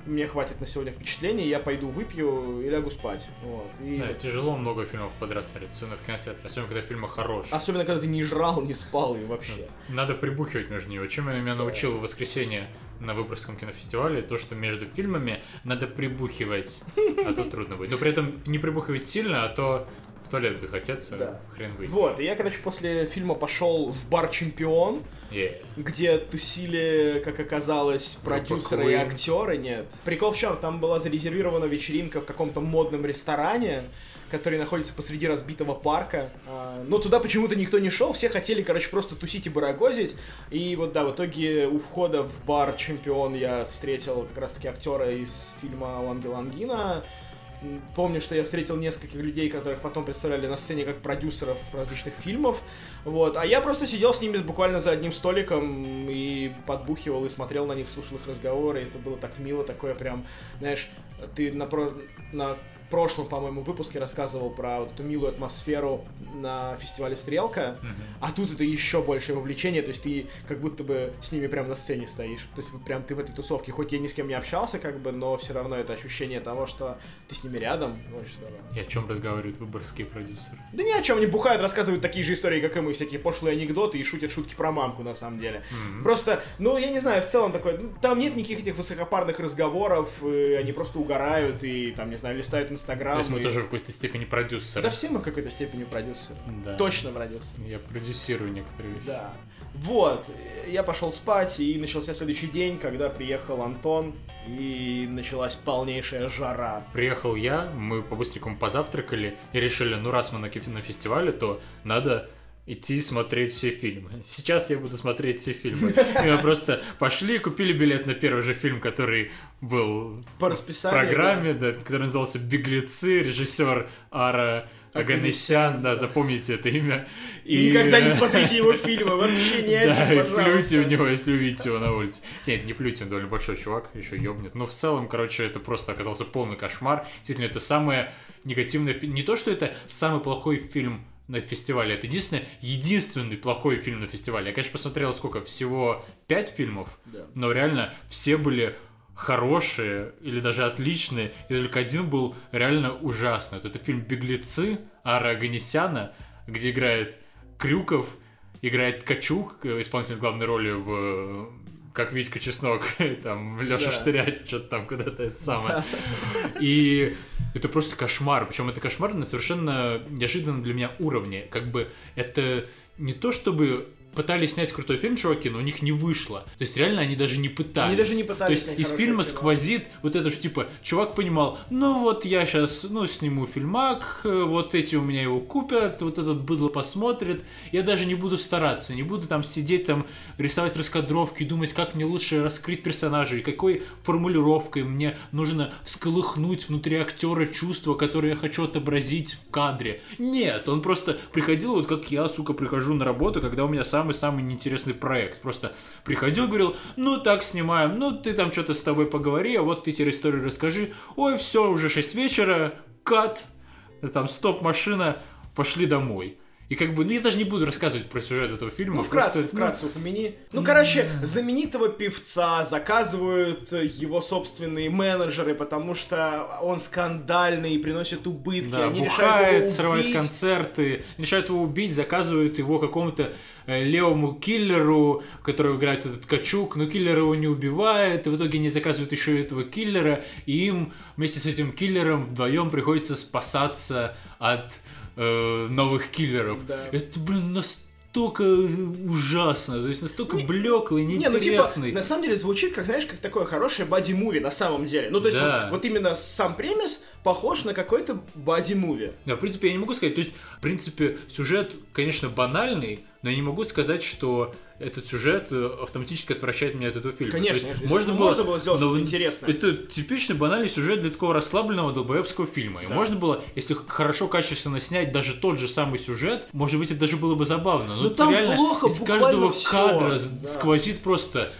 мне хватит на сегодня впечатлений, я пойду выпью и лягу спать. Вот. И Да, тяжело много фильмов подряд смотреть, особенно в кинотеатре, особенно когда фильмы хорошие. Особенно, когда ты не жрал, не спал и вообще. Надо прибухивать между ними. Чем я меня научил в воскресенье на Выборгском кинофестивале, то, что между фильмами надо прибухивать, а то трудно будет. Но при этом не прибухивать сильно, а то в туалет будет хотеться, Да. хрен выйдет. Вот, и я, короче, после фильма пошел в бар «Чемпион», Е. где тусили, как оказалось, продюсеры и Queen. актеры, нет. Прикол в чем, там была зарезервирована вечеринка в каком-то модном ресторане, который находится посреди разбитого парка. А, Но туда почему-то никто не шел, все хотели, короче, просто тусить и барагозить. И вот, да, в итоге у входа в бар «Чемпион» я встретил как раз-таки актера из фильма «У ангела Ангина», М, Помню, что я встретил нескольких людей, которых потом представляли на сцене как продюсеров различных фильмов. Вот. А я просто сидел с ними буквально за одним столиком и подбухивал и смотрел на них, слушал их разговоры. И это было так мило, такое прям, знаешь, ты на, на прошлом, по-моему, выпуске рассказывал про вот эту милую атмосферу на фестивале «Стрелка», Мгм. а тут это еще большее вовлечение, то есть ты как будто бы с ними прям на сцене стоишь. То есть вот прям ты в этой тусовке, хоть я ни с кем не общался, как бы, но все равно это ощущение того, что ты с ними рядом, очень здорово. И о чем разговаривают выборгские продюсеры? Да ни о чем, они бухают, рассказывают такие же истории, как и мы, всякие пошлые анекдоты и шутят шутки про мамку, на самом деле. Мгм. Просто, ну, я не знаю, в целом такой, ну, там нет никаких этих высокопарных разговоров, они просто угорают и, там, не знаю, листают Инстаграм. То есть мы и- тоже в какой-то степени продюсеры. Да все мы в какой-то степени продюсеры. Да. Точно продюсеры. Я продюсирую некоторые вещи. Да. Вот, я пошел спать, и начался следующий день, когда приехал Антон, и началась полнейшая жара. Приехал я, мы по-быстренькому позавтракали и решили, ну раз мы на, на фестивале, то надо идти смотреть все фильмы. Сейчас я буду смотреть все фильмы. И мы просто пошли и купили билет на первый же фильм, который был По в программе, да, который назывался «Беглецы», режиссер Ара Аганесян, да, запомните это имя. И никогда не смотрите его фильмы, вообще не Да, и плюйте в него, если увидите его на улице. Нет, не плюйте, он довольно большой чувак, еще ёбнет. Но в целом, короче, это просто оказался полный кошмар. Действительно, это самое негативное... Не то, что это самый плохой фильм на фестивале, это единственное, единственный плохой фильм на фестивале. Я, конечно, посмотрел сколько, всего пять фильмов, Да. но реально все были хорошие или даже отличные, и только один был реально ужасный. Это фильм «Беглецы» Ара Аганесяна, где играет Крюков играет Ткачук, э, исполнитель главной роли в как Витька Чеснок, там, Леша Да. Штыряч, что-то там куда-то это самое. И это просто кошмар. Причем это кошмар на совершенно неожиданном для меня уровне. Как бы это не то, чтобы пытались снять крутой фильм, чуваки, но у них не вышло. То есть реально они даже не пытались. Они даже не пытались То есть из фильма кино. сквозит вот это же типа, чувак понимал, ну вот я сейчас, ну, сниму фильмак, э, вот эти у меня его купят, вот этот быдло посмотрит, я даже не буду стараться, не буду там сидеть там, рисовать раскадровки, думать, как мне лучше раскрыть персонажей, какой формулировкой мне нужно всколыхнуть внутри актера чувства, которые я хочу отобразить в кадре. Нет, он просто приходил, вот как я, сука, прихожу на работу, когда у меня самый-самый неинтересный проект. Просто приходил, говорил, ну так снимаем, ну ты там что-то с тобой поговори, а вот ты теперь историю расскажи. Ой, все, уже 6 вечера, кат, там стоп-машина, пошли домой. И как бы, ну я даже не буду рассказывать про сюжет этого фильма. Ну, вкратце, просто, ну, вкратце упомяни. Ну, короче, знаменитого певца заказывают его собственные менеджеры, потому что он скандальный и приносит убытки. Да, Они бухает, его срывает убить. концерты, решают его убить, заказывают его какому-то э, левому киллеру, которого играет этот Качук, но киллер его не убивает, и в итоге они заказывают еще этого киллера, и им вместе с этим киллером вдвоем приходится спасаться от э, новых киллеров. Да. Это, блин, настолько ужасно, то есть настолько блеклый, Не, ну типа, неинтересный. на самом деле звучит, как, знаешь, как такое хорошее боди-муви на самом деле. Ну, то есть, Да. вот, вот именно сам премис похож на какой-то боди-муви. Да, в принципе, я не могу сказать. То есть, в принципе, сюжет, конечно, банальный, но я не могу сказать, что этот сюжет э, автоматически отвращает меня от этого фильма. Конечно, есть, можно Ну, было, можно было сделать но что-то интересное. Это типичный банальный сюжет для такого расслабленного долбоебского фильма. И Да. можно было, если хорошо, качественно снять даже тот же самый сюжет, может быть, это даже было бы забавно. Но Ну, тут там реально плохо из каждого всё, кадра да. сквозит просто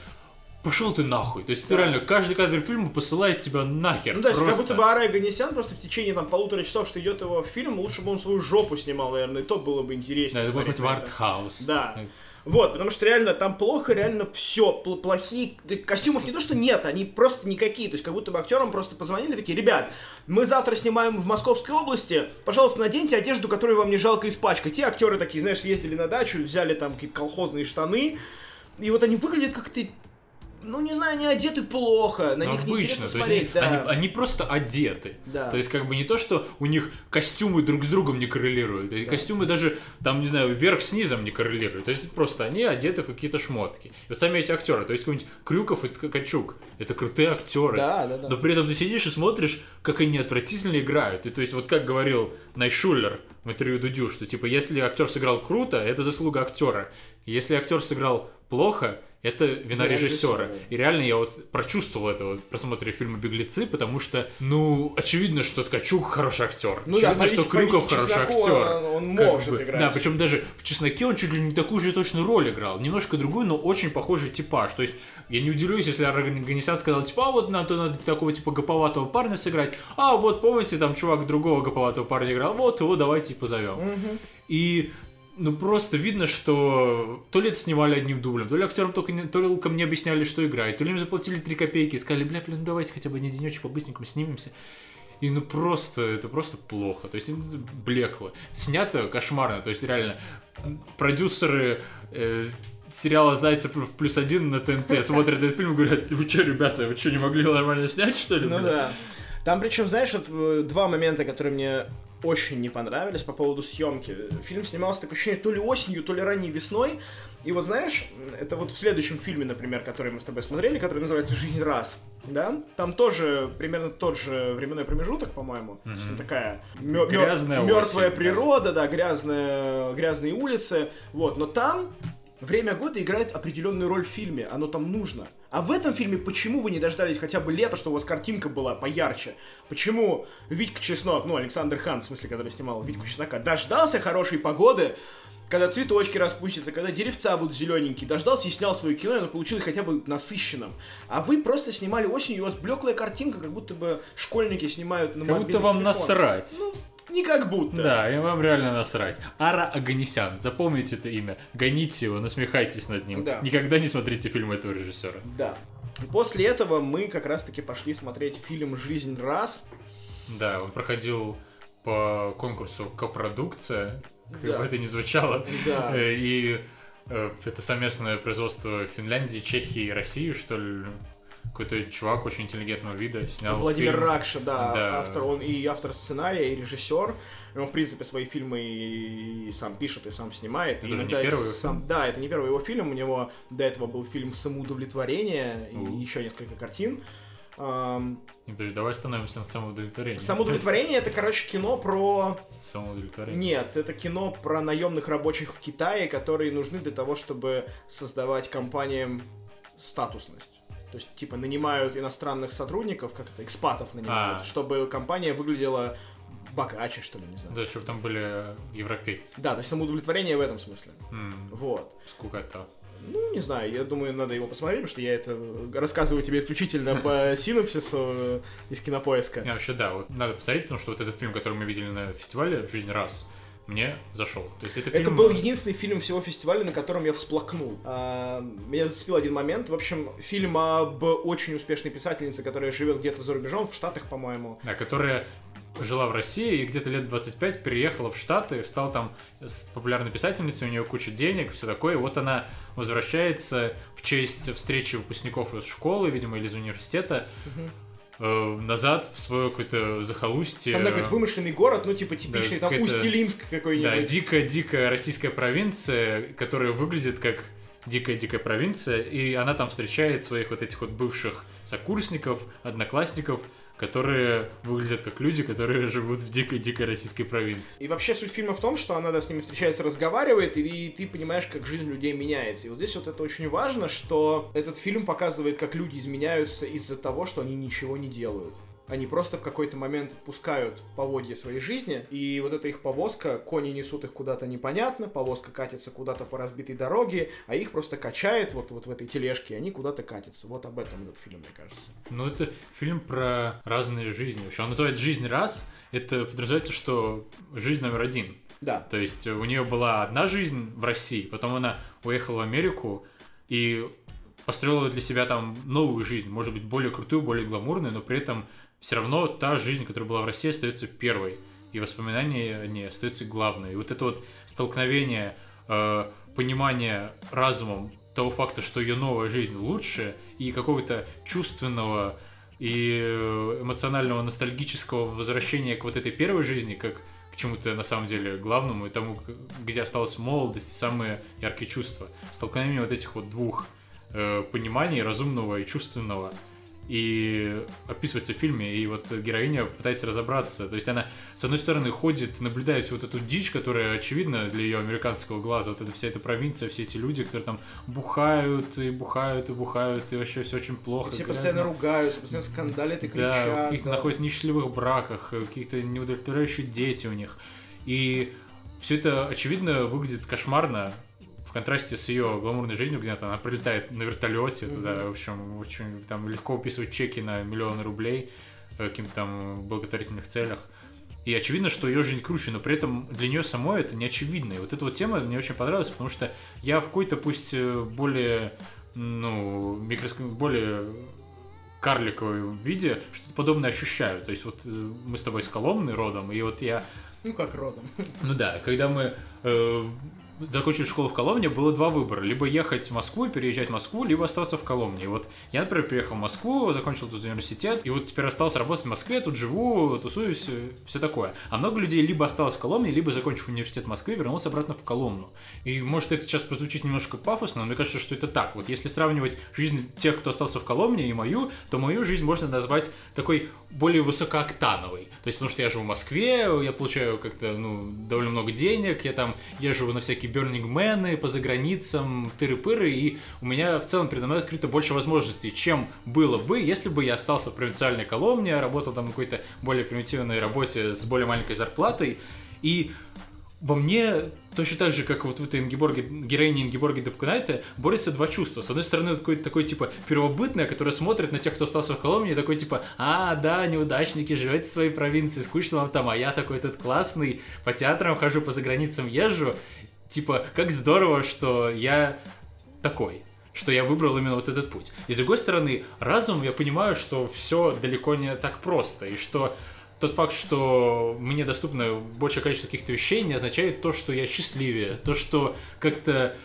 пошел ты нахуй. То есть Да. реально каждый кадр фильма посылает тебя нахер. Ну, то есть, как просто. будто бы Арай Ганесян просто в течение там полутора часов, что идет его фильм, лучше бы он свою жопу снимал, наверное, и то было бы интереснее. Да, это был хоть в артхаус. Да. Вот, потому что реально там плохо, реально все, плохие, да, костюмов не то что нет, они просто никакие, то есть как будто бы актерам просто позвонили такие, ребят, мы завтра снимаем в Московской области, пожалуйста, наденьте одежду, которую вам не жалко испачкать. Те актеры такие, знаешь, съездили на дачу, взяли там какие-то колхозные штаны, и вот они выглядят как-то, ну не знаю, они одеты плохо, на Ну, них обычно, то есть смотреть, они, да. они- они просто одеты. Да. То есть как бы не то, что у них костюмы друг с другом не коррелируют, и костюмы даже там, не знаю, вверх с низом не коррелируют. То есть просто они одеты в какие-то шмотки. И вот сами эти актеры, то есть какой-нибудь Крюков и Ткачук, это крутые актеры. Да, да, да. Но при этом ты сидишь и смотришь, как они отвратительно играют. И то есть вот как говорил Найшулер в интервью Дудю, что типа если актер сыграл круто, это заслуга актера. Если актер сыграл плохо, это вина режиссера. И реально я вот прочувствовал это вот просмотре фильма «Беглецы», потому что, ну, очевидно, что Ткачук хороший актер. Ну да, очевидно, по что Крюков хороший актер. он- он Как может бы, играть. Да, причем даже в «Чесноке» он чуть ли не такую же точно роль играл. Немножко другую, но очень похожий типаж. То есть я не удивлюсь, если Органисян сказал, типа, а вот нам то надо такого типа гоповатого парня сыграть. А вот помните, там чувак другого гоповатого парня играл, вот его давайте и позовем. И ну просто видно, что то ли это снимали одним дублем, то ли актерам только не, толком не объясняли, что играть, то ли им заплатили 3 копейки и сказали, бля, блин, ну давайте хотя бы один денечек по-быстренькому снимемся. И ну просто, это просто плохо, то есть это блекло. Снято кошмарно, то есть реально продюсеры э, сериала «Зайцев в плюс один» на ТНТ смотрят этот фильм и говорят, вы что, ребята, вы что, не могли нормально снять, что ли? Ну бля?» да. Там причем, знаешь, вот, э, два момента, которые мне очень не понравились по поводу съемки. Фильм снимался такое ощущение то ли осенью, то ли ранней весной. И вот знаешь, это вот в следующем фильме, например, который мы с тобой смотрели, который называется «Жизнь раз», да? Там тоже примерно тот же временной промежуток, по-моему. То есть такая мё- Грязная мертвая осень, да. природа, да, грязная, грязные улицы. Вот, но там время года играет определенную роль в фильме, оно там нужно. А в этом фильме почему вы не дождались хотя бы лета, чтобы у вас картинка была поярче? Почему Витька Чеснок, ну, Александр Хан, в смысле, который снимал Витьку Чеснока, дождался хорошей погоды, когда цветочки распустятся, когда деревца будут зелененькие, дождался и снял свое кино, и оно получилось хотя бы насыщенным. А вы просто снимали осенью, и у вас блеклая картинка, как будто бы школьники снимают на Как будто вам телефон. насрать. Ну, не как будто. Да, и вам реально насрать. Ара Аганесян, запомните это имя, гоните его, насмехайтесь над ним. Да. Никогда не смотрите фильм этого режиссера. Да. После этого мы как раз-таки пошли смотреть фильм «Жизнь раз». Да, он проходил по конкурсу копродукция как Да. бы это ни звучало. Да. Э, И э, это совместное производство Финляндии, Чехии и России, что ли. Какой-то чувак очень интеллигентного вида снял Владимир фильм. Ракша, да, Да. автор, он и автор сценария, и режиссер. И Он, в принципе, свои фильмы и сам пишет, и сам снимает. Это И не первый сам... Да, это не первый его фильм. У него до этого был фильм «Самоудовлетворение» и У. еще несколько картин. Не, подожди, давай остановимся на самоудовлетворении. «Самоудовлетворение» — это, короче, кино про... Самоудовлетворение. Нет, это кино про наемных рабочих в Китае, которые нужны для того, чтобы создавать компаниям статусность. То есть, типа, нанимают иностранных сотрудников, как это, экспатов нанимают, А. чтобы компания выглядела богаче, что ли, не знаю. Да, чтобы там были европейцы. Да, то есть самоудовлетворение в этом смысле. М, Вот. Скукота. Ну, не знаю, я думаю, надо его посмотреть, потому что я это рассказываю тебе исключительно по синопсису э, из кинопоиска. Не, вообще, да, вот надо посмотреть, потому что вот этот фильм, который мы видели на фестивале «Жизнь раз», мне зашел. То есть это фильм... Это был единственный фильм всего фестиваля, на котором я всплакнул. А, Меня зацепил один момент. В общем, фильм об очень успешной писательнице, которая живет где-то за рубежом, в Штатах, по-моему. Да, которая жила в России и где-то лет 25 переехала в Штаты, стала там популярной писательницей, у нее куча денег, все такое. И вот она возвращается в честь встречи выпускников из школы, видимо, или из университета, э, назад в свое какое-то захолустье. Там да, какой-то вымышленный город, ну, типа типичный, там какая-то- Усть-Илимск Да, какой-нибудь. дикая-дикая российская провинция, которая выглядит как дикая-дикая провинция, и она там встречает своих вот этих вот бывших сокурсников, одноклассников, которые выглядят как люди, которые живут в дикой-дикой российской провинции. И вообще суть фильма в том, что она да, с ними встречается, разговаривает, и, ты понимаешь, как жизнь людей меняется. И вот здесь вот это очень важно, что этот фильм показывает, как люди изменяются из-за того, что они ничего не делают. Они просто в какой-то момент пускают поводья своей жизни, и вот эта их повозка, кони несут их куда-то непонятно, повозка катится куда-то по разбитой дороге, а их просто качает вот, вот в этой тележке, и они куда-то катятся. Вот об этом этот фильм, мне кажется. Ну, это фильм про разные жизни. Вообще, он называется «Жизнь раз». Это подразумевается, что жизнь номер один. Да. То есть у нее была одна жизнь в России, потом она уехала в Америку и построила для себя там новую жизнь, может быть, более крутую, более гламурную, но при этом все равно та жизнь, которая была в России, остается первой. И воспоминания о ней остаются главной. И вот это вот столкновение, э, понимание разумом того факта, что ее новая жизнь лучше, и какого-то чувственного и э, эмоционального ностальгического возвращения к вот этой первой жизни, как к чему-то на самом деле главному и тому, где осталась молодость и самые яркие чувства. Столкновение вот этих вот двух э, пониманий, разумного и чувственного, и описывается в фильме, и вот героиня пытается разобраться. То есть она, с одной стороны, ходит, наблюдает вот эту дичь, которая очевидна для ее американского глаза, вот эта вся эта провинция, все эти люди, которые там бухают и бухают и бухают, и вообще все очень плохо. Все грязно. постоянно ругаются, постоянно скандалят и Да, кричат. каких-то да. находятся в несчастливых браках, каких-то неудовлетворяющие дети у них. И все это, очевидно, выглядит кошмарно контрасте с ее гламурной жизнью, где она, прилетает на вертолете туда, в общем, очень там легко уписывать чеки на миллионы рублей каким-то там благотворительных целях. И очевидно, что ее жизнь круче, но при этом для нее самой это не очевидно. И вот эта вот тема мне очень понравилась, потому что я в какой-то, пусть э, более, ну, микроск... более карликовом виде что-то подобное ощущаю. То есть вот э, мы с тобой с Коломны родом, и вот я Ну как родом. ну да, когда мы э, закончили школу в Коломне, было два выбора. Либо ехать в Москву, переезжать в Москву, либо оставаться в Коломне. И вот я, например, приехал в Москву, закончил тут университет, и вот теперь остался работать в Москве, тут живу, тусуюсь, все такое. А много людей либо осталось в Коломне, либо, закончив университет в Москве, вернулся обратно в Коломну. И может это сейчас прозвучит немножко пафосно, но мне кажется, что это так. Вот если сравнивать жизнь тех, кто остался в Коломне, и мою, то мою жизнь можно назвать такой более высокооктановой. То есть, потому что я живу в Москве, я получаю как-то, ну, довольно много денег, я там езжу на всякие бёрнингмены по заграницам, тыры-пыры, и у меня в целом передо мной открыто больше возможностей, чем было бы, если бы я остался в провинциальной Коломне, работал там на какой-то более примитивной работе с более маленькой зарплатой, и во мне точно так же, как вот в этой Ингеборге, героине Ингеборги Депкунайте, борются два чувства. С одной стороны, такой, такой типа первобытное, которое смотрит на тех, кто остался в Коломне, и такой типа, а, да, неудачники, живете в своей провинции, скучно вам там, а я такой тут классный, по театрам хожу, по заграницам езжу. Типа, как здорово, что я такой что я выбрал именно вот этот путь. И с другой стороны, разум я понимаю, что все далеко не так просто, и что тот факт, что мне доступно большее количество каких-то вещей, не означает то, что я счастливее, то, что как-то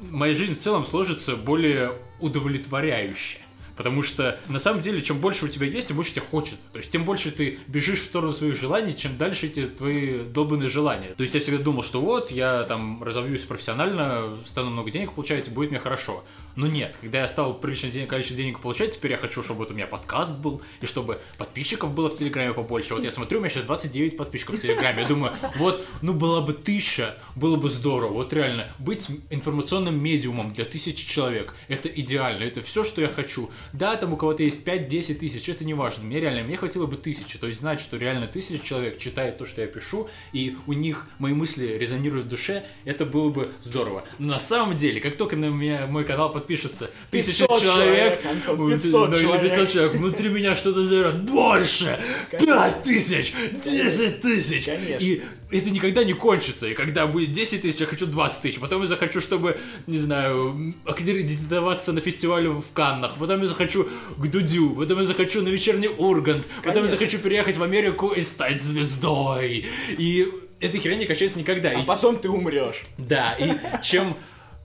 моя жизнь в целом сложится более удовлетворяюще. Потому что, на самом деле, чем больше у тебя есть, тем больше тебе хочется. То есть, тем больше ты бежишь в сторону своих желаний, чем дальше эти твои долбанные желания. То есть, я всегда думал, что вот, я там разовьюсь профессионально, стану много денег получать, будет мне хорошо. Но нет, когда я стал приличное день, количество денег получать, теперь я хочу, чтобы вот у меня подкаст был, и чтобы подписчиков было в Телеграме побольше. Вот я смотрю, у меня сейчас 29 подписчиков в Телеграме. Я думаю, вот, ну была бы тысяча, было бы здорово. Вот реально, быть информационным медиумом для тысячи человек, это идеально, это все, что я хочу. Да, там у кого-то есть 5-10 тысяч, это не важно. Мне реально, мне хватило бы тысячи. То есть знать, что реально тысяча человек читает то, что я пишу, и у них мои мысли резонируют в душе, это было бы здороро. Но на самом деле, как только на меня мой канал под подпишется тысяча человек, 500 человек. 500 человек, внутри меня что-то заорет, больше, пять тысяч, десять тысяч, и это никогда не кончится, и когда будет 10 тысяч, я хочу 20 тысяч, потом я захочу, чтобы, не знаю, аккредитоваться на фестивале в Каннах, потом я захочу к Дудю, потом я захочу на вечерний Ургант, потом Конечно. я захочу переехать в Америку и стать звездой, и эта херня не качается никогда. А и... потом ты умрешь. Да, и чем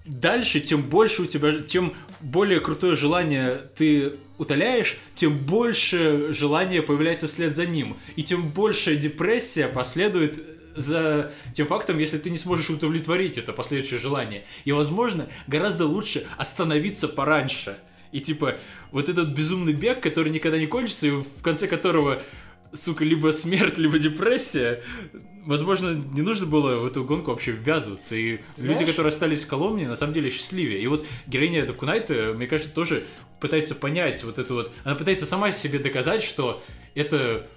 дальше, тем больше у тебя, тем более крутое желание ты утоляешь, тем больше желания появляется вслед за ним. И тем больше депрессия последует за тем фактом, если ты не сможешь удовлетворить это последующее желание. И, возможно, гораздо лучше остановиться пораньше. И типа, вот этот безумный бег, который никогда не кончится, и в конце которого сука, либо смерть, либо депрессия, возможно, не нужно было в эту гонку вообще ввязываться. И Знаешь? люди, которые остались в Коломне, на самом деле счастливее. И вот героиня Дапкунайта, мне кажется, тоже пытается понять вот это вот... Она пытается сама себе доказать, что это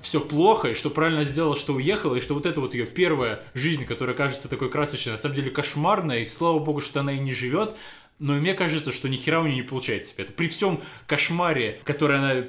все плохо, и что правильно сделала, что уехала, и что вот это вот ее первая жизнь, которая кажется такой красочной, на самом деле кошмарной, и слава богу, что она и не живет, но мне кажется, что ни хера у нее не получается себе. Это при всем кошмаре, который она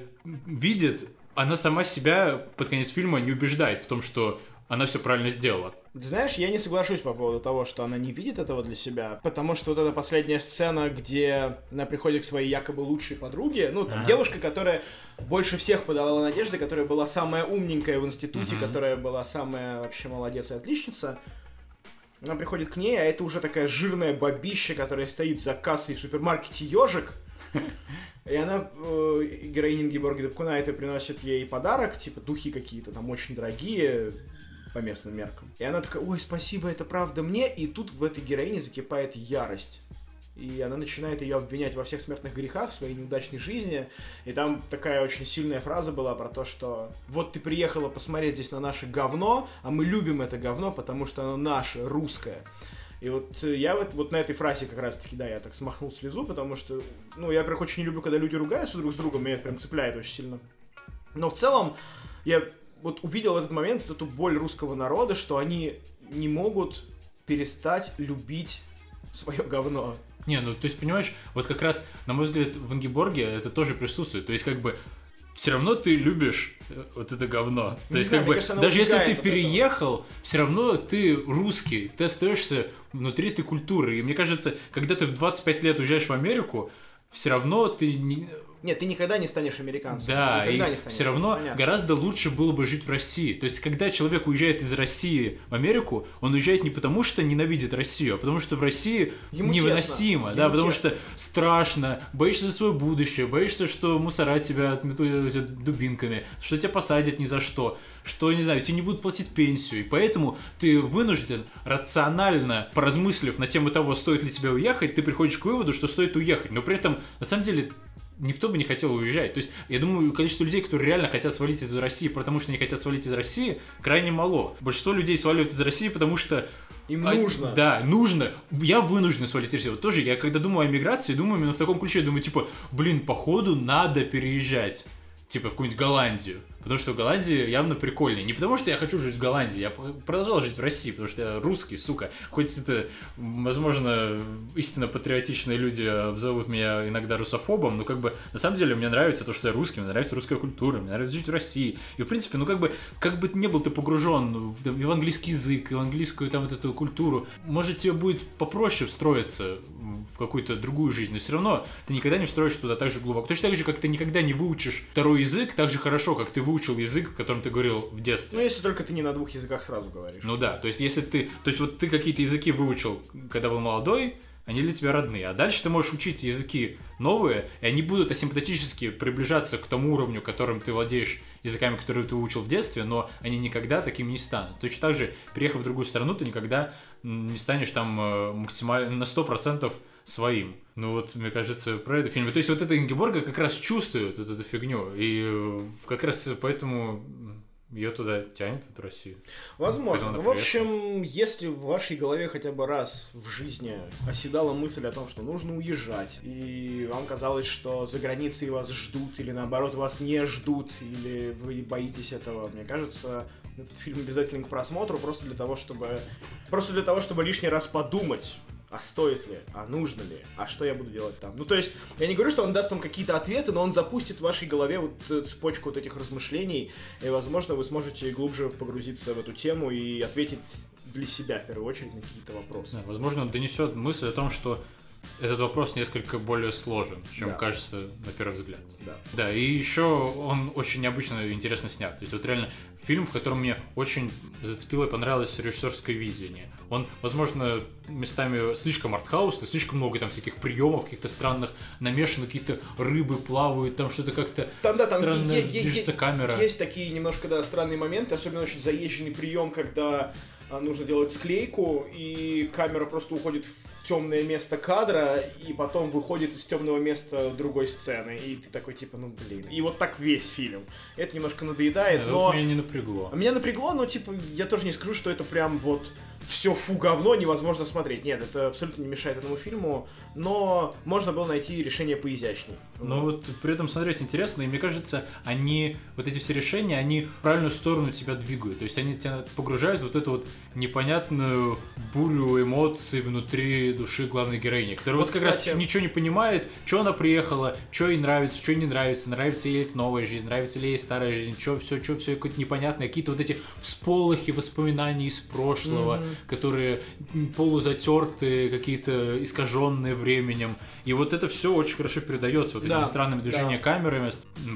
видит, она сама себя под конец фильма не убеждает в том, что она все правильно сделала. знаешь, я не соглашусь по поводу того, что она не видит этого для себя, потому что вот эта последняя сцена, где она приходит к своей якобы лучшей подруге, ну, там, ага. девушка, которая больше всех подавала надежды, которая была самая умненькая в институте, ага. которая была самая вообще молодец и отличница, она приходит к ней, а это уже такая жирная бабища, которая стоит за кассой в супермаркете Ежик. И она, э, героиня Ингеборги Дапкунайте, приносит ей подарок, типа духи какие-то там очень дорогие, по местным меркам. И она такая, ой, спасибо, это правда мне. И тут в этой героине закипает ярость. И она начинает ее обвинять во всех смертных грехах, в своей неудачной жизни. И там такая очень сильная фраза была про то, что вот ты приехала посмотреть здесь на наше говно, а мы любим это говно, потому что оно наше, русское. И вот я вот, вот на этой фразе как раз-таки, да, я так смахнул слезу, потому что, ну, я прям очень не люблю, когда люди ругаются друг с другом, меня это прям цепляет очень сильно. Но в целом, я вот увидел в этот момент эту боль русского народа, что они не могут перестать любить свое говно. Не, ну то есть, понимаешь, вот как раз, на мой взгляд, в Ангеборге это тоже присутствует. То есть, как бы, все равно ты любишь э, вот это говно. То есть, знаю, как бы, кажется, даже если ты переехал, все равно ты русский, ты остаешься внутри этой культуры. И мне кажется, когда ты в 25 лет уезжаешь в Америку, все равно ты не, нет, ты никогда не станешь американцем. Да, никогда и не станешь. все равно Понятно. гораздо лучше было бы жить в России. То есть, когда человек уезжает из России в Америку, он уезжает не потому, что ненавидит Россию, а потому что в России Ему невыносимо, Ему да, потому честно. что страшно, боишься за свое будущее, боишься, что мусора тебя отметут дубинками, что тебя посадят ни за что что, не знаю, тебе не будут платить пенсию, и поэтому ты вынужден рационально, поразмыслив на тему того, стоит ли тебе уехать, ты приходишь к выводу, что стоит уехать, но при этом, на самом деле, никто бы не хотел уезжать. То есть, я думаю, количество людей, которые реально хотят свалить из России, потому что они хотят свалить из России, крайне мало. Большинство людей сваливают из России, потому что им а, нужно. Да, нужно. Я вынужден свалить из России. Вот тоже, я когда думаю о миграции, думаю именно в таком ключе. Я думаю, типа, блин, походу надо переезжать. Типа в какую-нибудь Голландию. Потому что в Голландии явно прикольнее. Не потому что я хочу жить в Голландии, я продолжал жить в России, потому что я русский, сука. Хоть это, возможно, истинно патриотичные люди зовут меня иногда русофобом, но как бы на самом деле мне нравится то, что я русский, мне нравится русская культура, мне нравится жить в России. И в принципе, ну как бы, как бы не был ты погружен в, в английский язык, в английскую там вот эту культуру, может тебе будет попроще встроиться в какую-то другую жизнь, но все равно ты никогда не встроишь туда так же глубоко. Точно так же, как ты никогда не выучишь второй язык так же хорошо, как ты выучил язык, которым ты говорил в детстве. Ну, если только ты не на двух языках сразу говоришь. Ну да, то есть если ты, то есть вот ты какие-то языки выучил, когда был молодой, они для тебя родные. А дальше ты можешь учить языки новые, и они будут асимптотически приближаться к тому уровню, которым ты владеешь языками, которые ты выучил в детстве, но они никогда такими не станут. Точно так же, приехав в другую страну, ты никогда не станешь там э, максимально на 100% своим. Ну вот, мне кажется, про это фильм. То есть вот эта Ингеборга как раз чувствует вот эту фигню. И э, как раз поэтому ее туда тянет, в Россию. Возможно. Ну, в общем, если в вашей голове хотя бы раз в жизни оседала мысль о том, что нужно уезжать, и вам казалось, что за границей вас ждут, или наоборот вас не ждут, или вы боитесь этого, мне кажется, этот фильм обязательно к просмотру, просто для того, чтобы просто для того, чтобы лишний раз подумать а стоит ли, а нужно ли, а что я буду делать там. Ну, то есть, я не говорю, что он даст вам какие-то ответы, но он запустит в вашей голове вот цепочку вот этих размышлений, и, возможно, вы сможете глубже погрузиться в эту тему и ответить для себя, в первую очередь, на какие-то вопросы. Да, возможно, он донесет мысль о том, что этот вопрос несколько более сложен, чем да. кажется на первый взгляд. Да. Да, и еще он очень необычно и интересно снят. То есть вот реально фильм, в котором мне очень зацепило и понравилось режиссерское видение. Он, возможно, местами слишком артхаусный, слишком много там всяких приемов, каких-то странных намешано, какие-то рыбы плавают, там что-то как-то там, да, там странно е- е- движется е- камера. Есть такие немножко да, странные моменты, особенно очень заезженный прием, когда а, нужно делать склейку, и камера просто уходит в темное место кадра, и потом выходит из темного места другой сцены, и ты такой типа, ну блин. И вот так весь фильм. Это немножко надоедает, Нет, но... Меня не напрягло. Меня напрягло, но типа я тоже не скажу, что это прям вот все фу говно невозможно смотреть. Нет, это абсолютно не мешает этому фильму, но можно было найти решение поизящнее. Но вот при этом смотреть интересно, и мне кажется, они, вот эти все решения, они в правильную сторону тебя двигают. То есть они тебя погружают в вот эту вот непонятную бурю эмоций внутри души главной героини, которая вот, вот как кстати... раз ничего не понимает, что она приехала, что ей нравится, что не нравится, нравится ей эта новая жизнь, нравится ли ей старая жизнь, что все, что все какое-то непонятное, какие-то вот эти всполохи воспоминаний из прошлого, mm-hmm. которые полузатертые, какие-то искаженные временем. И вот это все очень хорошо передается вот да, этими странными движениями да. камерами.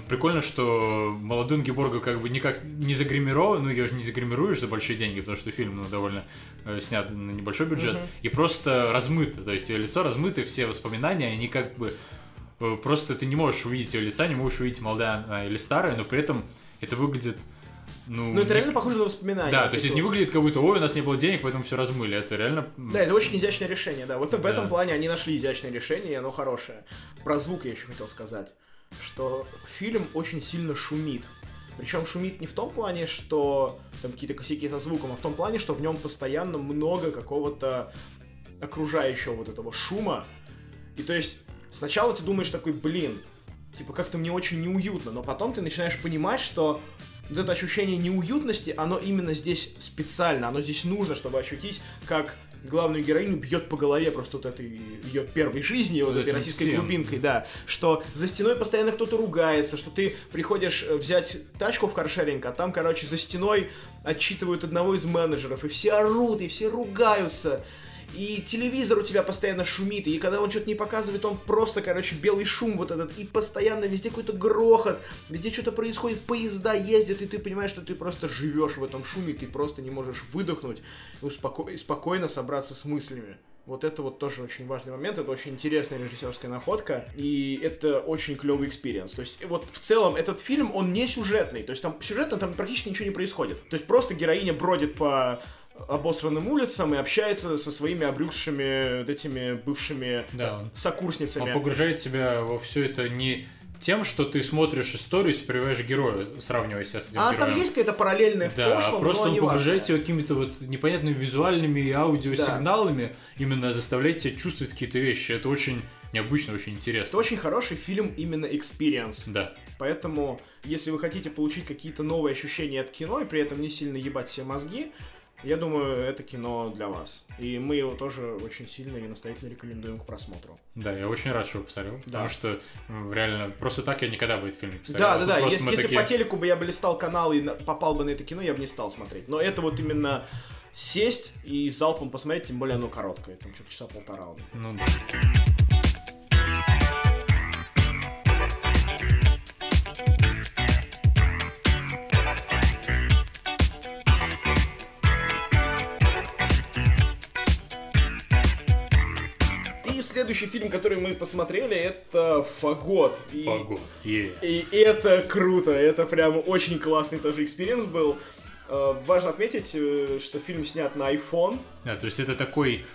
Прикольно, что молодую Геборгу как бы никак не загримирован, ну ее же не загримируешь за большие деньги, потому что фильм ну, довольно э, снят на небольшой бюджет, угу. и просто размыто, то есть ее лицо размыто, все воспоминания, они как бы э, просто ты не можешь увидеть ее лица, не можешь увидеть молодая она или старая, но при этом это выглядит ну, ну это реально похоже на воспоминания. Да, то есть это не выглядит как будто, ой, у нас не было денег, поэтому все размыли. Это реально... Да, это очень изящное решение, да. Вот в да. этом плане они нашли изящное решение, и оно хорошее. Про звук я еще хотел сказать, что фильм очень сильно шумит. Причем шумит не в том плане, что там какие-то косяки со звуком, а в том плане, что в нем постоянно много какого-то окружающего вот этого шума. И то есть сначала ты думаешь такой, блин, типа как-то мне очень неуютно, но потом ты начинаешь понимать, что вот это ощущение неуютности, оно именно здесь специально, оно здесь нужно, чтобы ощутить, как главную героиню бьет по голове просто вот этой ее первой жизни, вот, вот этой российской всем. глубинкой, да, что за стеной постоянно кто-то ругается, что ты приходишь э, взять тачку в каршеринг, а там, короче, за стеной отчитывают одного из менеджеров, и все орут, и все ругаются, и телевизор у тебя постоянно шумит, и когда он что-то не показывает, он просто, короче, белый шум вот этот, и постоянно везде какой-то грохот, везде что-то происходит, поезда ездят, и ты понимаешь, что ты просто живешь в этом шуме, ты просто не можешь выдохнуть и, успоко... спокойно собраться с мыслями. Вот это вот тоже очень важный момент, это очень интересная режиссерская находка, и это очень клевый experience. То есть вот в целом этот фильм, он не сюжетный, то есть там сюжетно там практически ничего не происходит. То есть просто героиня бродит по обосранным улицам и общается со своими обрюзшими вот этими бывшими да, он, сокурсницами. Он погружает себя во все это не тем, что ты смотришь историю и сопровождаешь героя, сравнивая себя с этим а героем. А там есть какая-то параллельная в да, прошлом, просто но он погружает тебя какими-то вот непонятными визуальными и аудиосигналами, да. именно заставляет тебя чувствовать какие-то вещи. Это очень необычно, очень интересно. Это очень хороший фильм именно experience. Да. Поэтому, если вы хотите получить какие-то новые ощущения от кино и при этом не сильно ебать все мозги, я думаю, это кино для вас. И мы его тоже очень сильно и настоятельно рекомендуем к просмотру. Да, я очень рад, что вы посмотрел. Да. Потому что реально, просто так я никогда бы этот фильм не посмотрел. Да, да, да. Если, если такие... по телеку бы я бы листал канал и попал бы на это кино, я бы не стал смотреть. Но это вот именно сесть и залпом посмотреть, тем более оно короткое, там что-то часа полтора. он. Ну да. Следующий фильм, который мы посмотрели, это «Фагот». И- Фагот. Е. И это круто, это прям очень классный тоже experience был. Э, Важно отметить, э, что фильм снят на iPhone Да, то есть это такой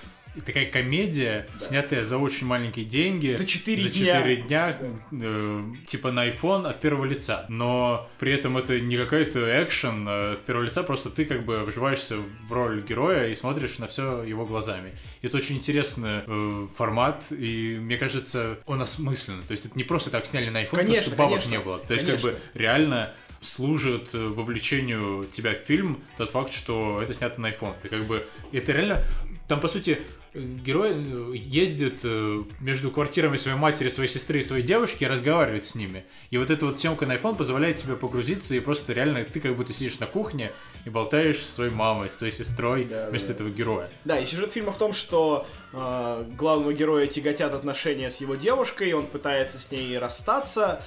такая комедия, снятая за очень маленькие деньги. За четыре за дня. 4 дня, э, типа на iPhone от первого лица. Но при этом это не какой-то экшен э, от первого лица, просто ты как бы вживаешься в роль героя и смотришь на все его глазами. И это очень интересный э, формат, и мне кажется, он осмысленный. То есть это не просто так сняли на iPhone, потому Конечно, что бабок конечно, не было. То есть конечно. как бы реально служит э, вовлечению тебя в фильм тот факт, что это снято на iPhone. Ты как бы... Это реально... Там, по сути, герой э, ездит э, между квартирами своей матери, своей сестры и своей девушки и разговаривает с ними. И вот эта вот съемка на iPhone позволяет тебе погрузиться, и просто реально ты как будто сидишь на кухне и болтаешь со своей мамой, со своей сестрой Да, вместо да. этого героя. Да, и сюжет фильма в том, что э, главного героя тяготят отношения с его девушкой, он пытается с ней расстаться,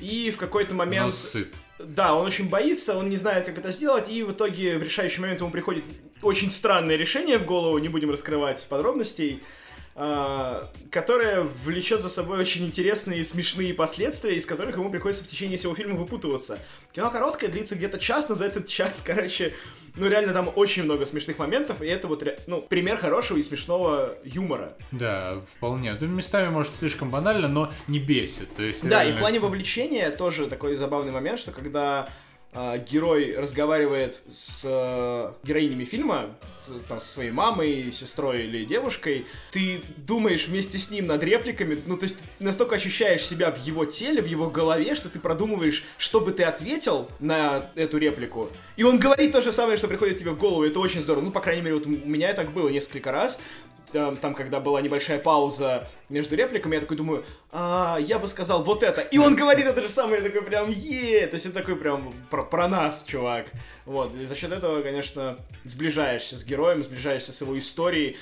и в какой-то момент... Но сыт. Да, он очень боится, он не знает, как это сделать, и в итоге в решающий момент ему приходит очень странное решение в голову, не будем раскрывать подробностей, а, которое влечет за собой очень интересные и смешные последствия, из которых ему приходится в течение всего фильма выпутываться. Кино короткое, длится где-то час, но за этот час, короче, ну реально там очень много смешных моментов, и это вот, ну, пример хорошего и смешного юмора. Да, вполне. Ну, местами, может, слишком банально, но не бесит. То есть, Да, и реально- в плане вовлечения тоже такой забавный момент, что когда герой разговаривает с э, героинями фильма, там, со своей мамой, сестрой или девушкой, ты думаешь вместе с ним над репликами, ну, то есть настолько ощущаешь себя в его теле, в его голове, что ты продумываешь, что бы ты ответил на эту реплику, и он говорит то же самое, что приходит тебе в голову, это очень здорово. Ну, по крайней мере, вот у меня так было несколько раз, там, там, когда была небольшая пауза между репликами, я такой думаю, а, я бы сказал вот это. И он говорит это же самое, я такой прям, е То есть это такой прям про, про нас, чувак. Вот, и за счет этого, конечно, сближаешься с героем, сближаешься с его историей.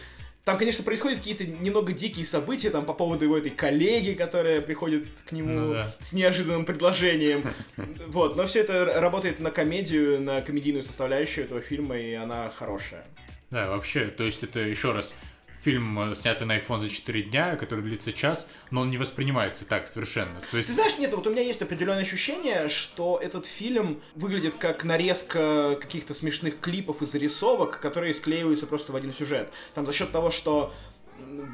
Там, конечно, происходят какие-то немного дикие события, там, по поводу его этой коллеги, которая приходит к нему Ну да. с неожиданным предложением. Вот, но все это работает на комедию, на комедийную составляющую этого фильма, и она хорошая. Да, вообще, то есть это еще раз фильм, э, снятый на iPhone за 4 дня, который длится час, но он не воспринимается так совершенно. То есть, Ты знаешь, нет, вот у меня есть определенное ощущение, что этот фильм выглядит как нарезка каких-то смешных клипов и зарисовок, которые склеиваются просто в один сюжет. Там за счет того, что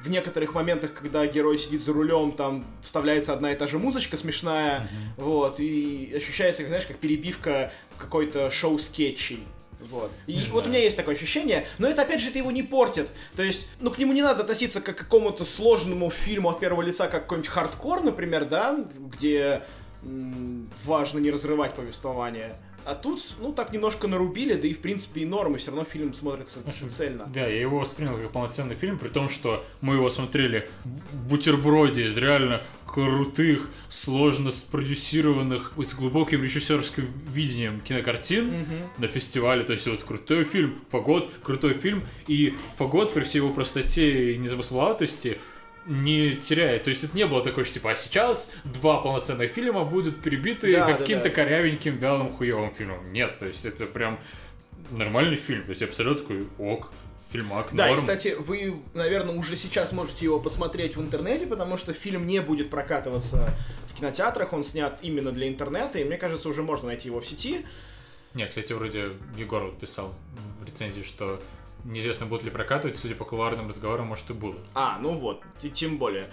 в некоторых моментах, когда герой сидит за рулем, там вставляется одна и та же музычка смешная, вот, и ощущается, как, знаешь, как перебивка в какой-то шоу скетчей. Вот. И Не вот у меня есть такое ощущение, но это опять же это его не портит. То есть, ну к нему не надо относиться как к какому-то сложному фильму от первого лица, как какой-нибудь хардкор, например, да, где м, важно не разрывать повествование. А тут, ну, так немножко нарубили, да и в принципе и норм, и все равно фильм смотрится цельно. да, я его воспринял как полноценный фильм, при том, что мы его смотрели в бутерброде из реально крутых, сложно спродюсированных, с глубоким режиссерским видением кинокартин на фестивале. То есть вот крутой фильм, Фагот, крутой фильм, и Фагот при всей его простоте и незамысловатости не теряет. То есть это не было такое, что типа, а сейчас два полноценных фильма будут перебиты Да, да, каким-то да. корявеньким, вялым, хуевым фильмом. Нет, то есть это прям нормальный фильм. То есть абсолютно такой ок, фильмак, Да, норм. и, кстати, вы, наверное, уже сейчас можете его посмотреть в интернете, потому что фильм не будет прокатываться в кинотеатрах, он снят именно для интернета, и мне кажется, уже можно найти его в сети. Не, кстати, вроде Егор вот писал в рецензии, что неизвестно, будут ли прокатывать, судя по кулуарным разговорам, может и будут. А, ну вот, тем более.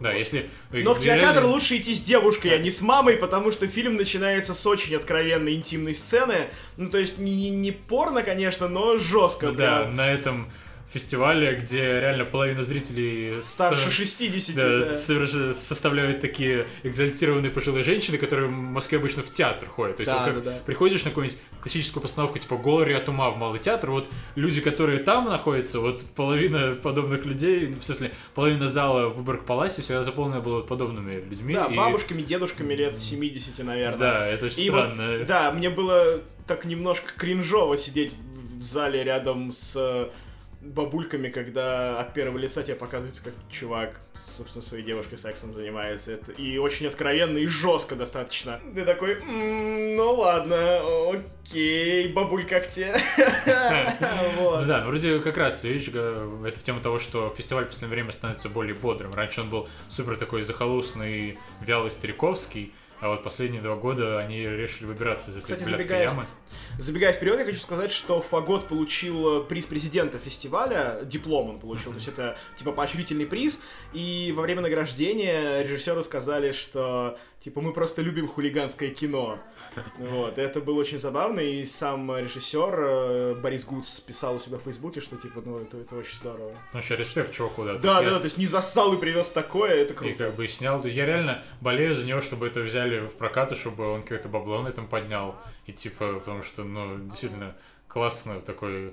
Да, если... Но в реально- кинотеатр лучше идти с девушкой, а не с мамой, потому что фильм начинается с очень откровенной интимной сцены. Ну, то есть не, не, не порно, конечно, но жестко. Ну да, на этом фестивале, где реально половина зрителей... Старше с- 60, Да, да. соверш- составляют такие экзальтированные пожилые женщины, которые в Москве обычно в театр ходят. То есть Да, вот как да, да. приходишь на какую-нибудь классическую постановку типа «Голори от ума» в малый театр, вот люди, которые там находятся, вот половина подобных людей, в смысле, половина зала в Выборг-Паласе всегда заполнена была вот подобными людьми. Да, и- бабушками, дедушками лет 70, наверное. Да, это очень И вот, странно. да, мне было так немножко кринжово сидеть в зале рядом с бабульками, когда от первого лица тебе показывается, как чувак, собственно, своей девушкой сексом занимается. Это и очень откровенно, и жестко достаточно. Ты такой, «М, ну ладно, окей, бабуль как тебе? Да, ну вроде как раз, видишь, это в тему того, что фестиваль в последнее время становится более бодрым. Раньше он был супер такой захолустный, вялый, стариковский, а вот последние два года они решили выбираться из этой Кстати, блядской забегая, ямы. забегая вперед, я хочу сказать, что Фагот получил э, приз президента фестиваля, диплом он получил, то есть это типа поощрительный приз, и во время награждения режиссеру сказали, что типа мы просто любим хулиганское кино. Вот, это было очень забавно, и сам режиссер э, Борис Гуц писал у себя в Фейсбуке, что типа, ну это, это очень здорово. Ну, вообще, респект чуваку, да. Да, да, то есть не засал и привез такое, это И круто. как бы снял. То есть я реально болею за него, чтобы это взяли в прокат, и чтобы он какое-то бабло на этом поднял. И типа, потому что, ну, действительно классно такой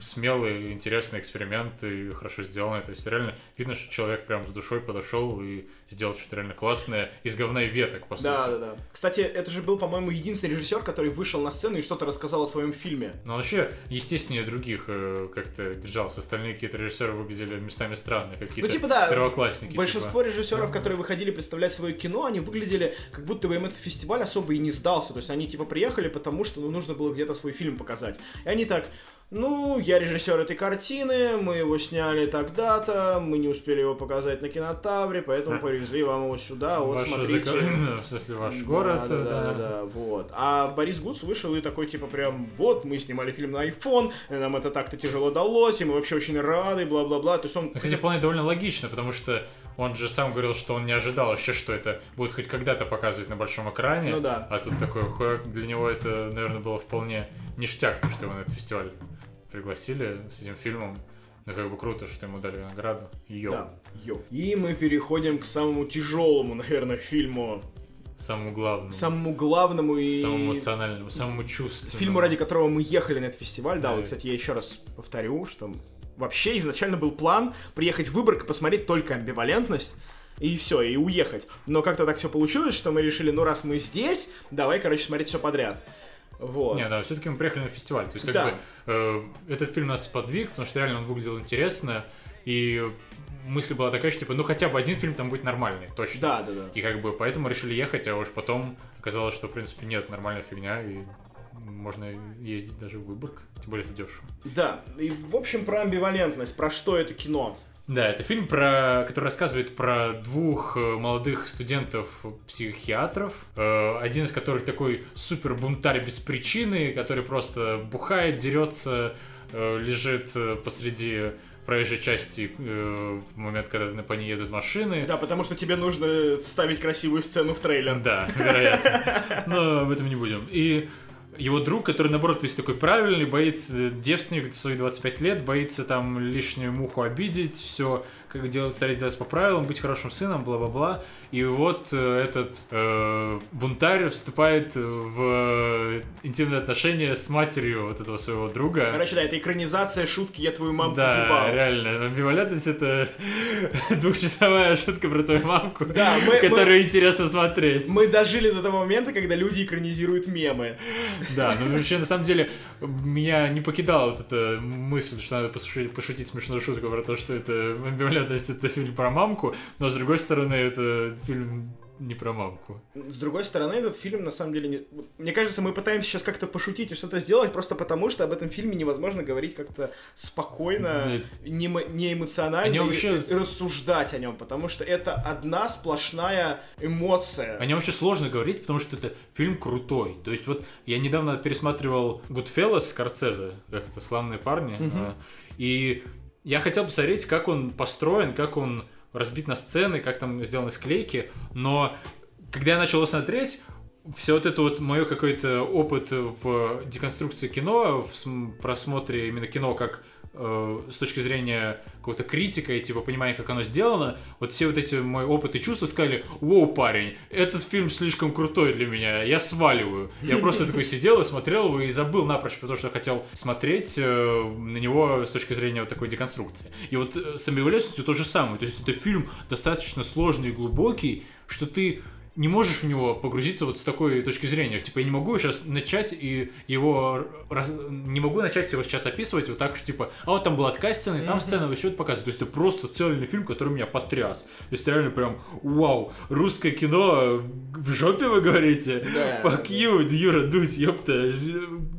смелый, интересный эксперимент и хорошо сделанный. То есть реально видно, что человек прям с душой подошел и сделал что-то реально классное из говна и веток, по Да, сути. да, да. Кстати, это же был, по-моему, единственный режиссер, который вышел на сцену и что-то рассказал о своем фильме. Он вообще, естественнее других э, как-то держался. Остальные какие-то режиссеры выглядели местами странно, какие-то Ну, типа, да, первоклассники. типа. Большинство режиссеров, которые выходили представлять свое кино, они выглядели, как будто бы им этот фестиваль особо и не сдался. То есть они типа приехали, потому что ну, нужно было где-то свой фильм показать. И они так, ну, я режиссер этой картины, мы его сняли тогда-то, мы не успели его показать на кинотавре, поэтому привезли вам его сюда, вот Ваше смотрите. зак- в смысле, ваш Да, город, да, э, да, да, вот. А Борис Гуц вышел и такой, типа, прям, вот, мы снимали фильм на iPhone, нам это так-то тяжело далось, и мы вообще очень рады, бла-бла-бла. То есть он... Кстати, вполне довольно логично, потому что он же сам говорил, что он не ожидал вообще, что это будет хоть когда-то показывать на большом экране. Ну да. А тут такой, хуяк, для него это, наверное, было вполне ништяк, то, что его на этот фестиваль пригласили с этим фильмом. Ну, как бы круто, что ему дали награду. Йоу. Да, йоу. И мы переходим к самому тяжелому, наверное, фильму. Самому главному. Самому главному и... Самому эмоциональному, самому чувственному. Фильму, ради которого мы ехали на этот фестиваль. Да, Да. вот, кстати, я еще раз повторю, что вообще изначально был план приехать в Выборг и посмотреть только амбивалентность. И все, и уехать. Но как-то так все получилось, что мы решили, ну раз мы здесь, давай, короче, смотреть все подряд. Вот. Не, да, все-таки мы приехали на фестиваль. То есть, как Да. бы, э, этот фильм нас подвиг, потому что реально он выглядел интересно. И мысль была такая, что, типа, ну хотя бы один фильм там будет нормальный, точно. Да, да, да. И как бы поэтому решили ехать, а уж потом оказалось, что, в принципе, нет, нормальная фигня, и можно ездить даже в Выборг, тем более это дешево. Да, и в общем про амбивалентность, про что это кино. Да, это фильм, про, который рассказывает про двух э, молодых студентов-психиатров, э, один из которых такой супер бунтарь без причины, который просто бухает, дерется, э, лежит э, посреди проезжей части э, в момент, когда по ней едут машины. Да, потому что тебе нужно вставить красивую сцену в трейлер. Да, вероятно. Но об этом не будем. И его друг, который, наоборот, весь такой правильный, боится девственник в свои 25 лет, боится там лишнюю муху обидеть, все как делать, старается делать по правилам, быть хорошим сыном, бла-бла-бла. И вот э, этот э, бунтарь вступает в интимные отношения с матерью вот этого своего друга. Короче, да, это экранизация шутки «Я твою мамку да, ебал». реально. Амбивалентность это двухчасовая шутка про твою мамку, Да, мы- которую интересно смотреть. Мы дожили до того момента, когда люди экранизируют мемы. Да, ну вообще на самом деле меня не покидала вот эта мысль, что надо пошутить, пошутить смешную шутку про то, что это амбивалентность это фильм про мамку, но с другой стороны это фильм не про мамку. С другой стороны, этот фильм, на самом деле, не... мне кажется, мы пытаемся сейчас как-то пошутить и что-то сделать, просто потому что об этом фильме невозможно говорить как-то спокойно, не, не эмоционально О нем и- рассуждать о нем, потому что это одна сплошная эмоция. О нем вообще сложно говорить, потому что это фильм крутой. То есть вот я недавно пересматривал Goodfellas Скорцезе, как это, «Славные парни», а, и я хотел посмотреть, как он построен, как он разбит на сцены, как там сделаны склейки, но когда я начал его смотреть, все вот это вот мое какой-то опыт в деконструкции кино, в см- просмотре именно кино как э, с точки зрения какого-то критика и типа понимания, как оно сделано, вот все вот эти мой опыт и чувства сказали, воу, парень, этот фильм слишком крутой для меня, я сваливаю. Я просто такой сидел и смотрел его и забыл напрочь, потому что хотел смотреть э, на него с точки зрения вот такой деконструкции. И вот э, с амбивалентностью то же самое, то есть это фильм достаточно сложный и глубокий, что ты не можешь в него погрузиться вот с такой точки зрения. Типа, я не могу сейчас начать и его... Раз... Не могу начать его сейчас описывать вот так, что типа, а вот там была такая сцена, и там сцена еще это показывает. То есть это просто цельный фильм, который меня потряс. То есть реально прям, вау, русское кино в жопе вы говорите? Да. Fuck you, Юра, дуть, ёпта.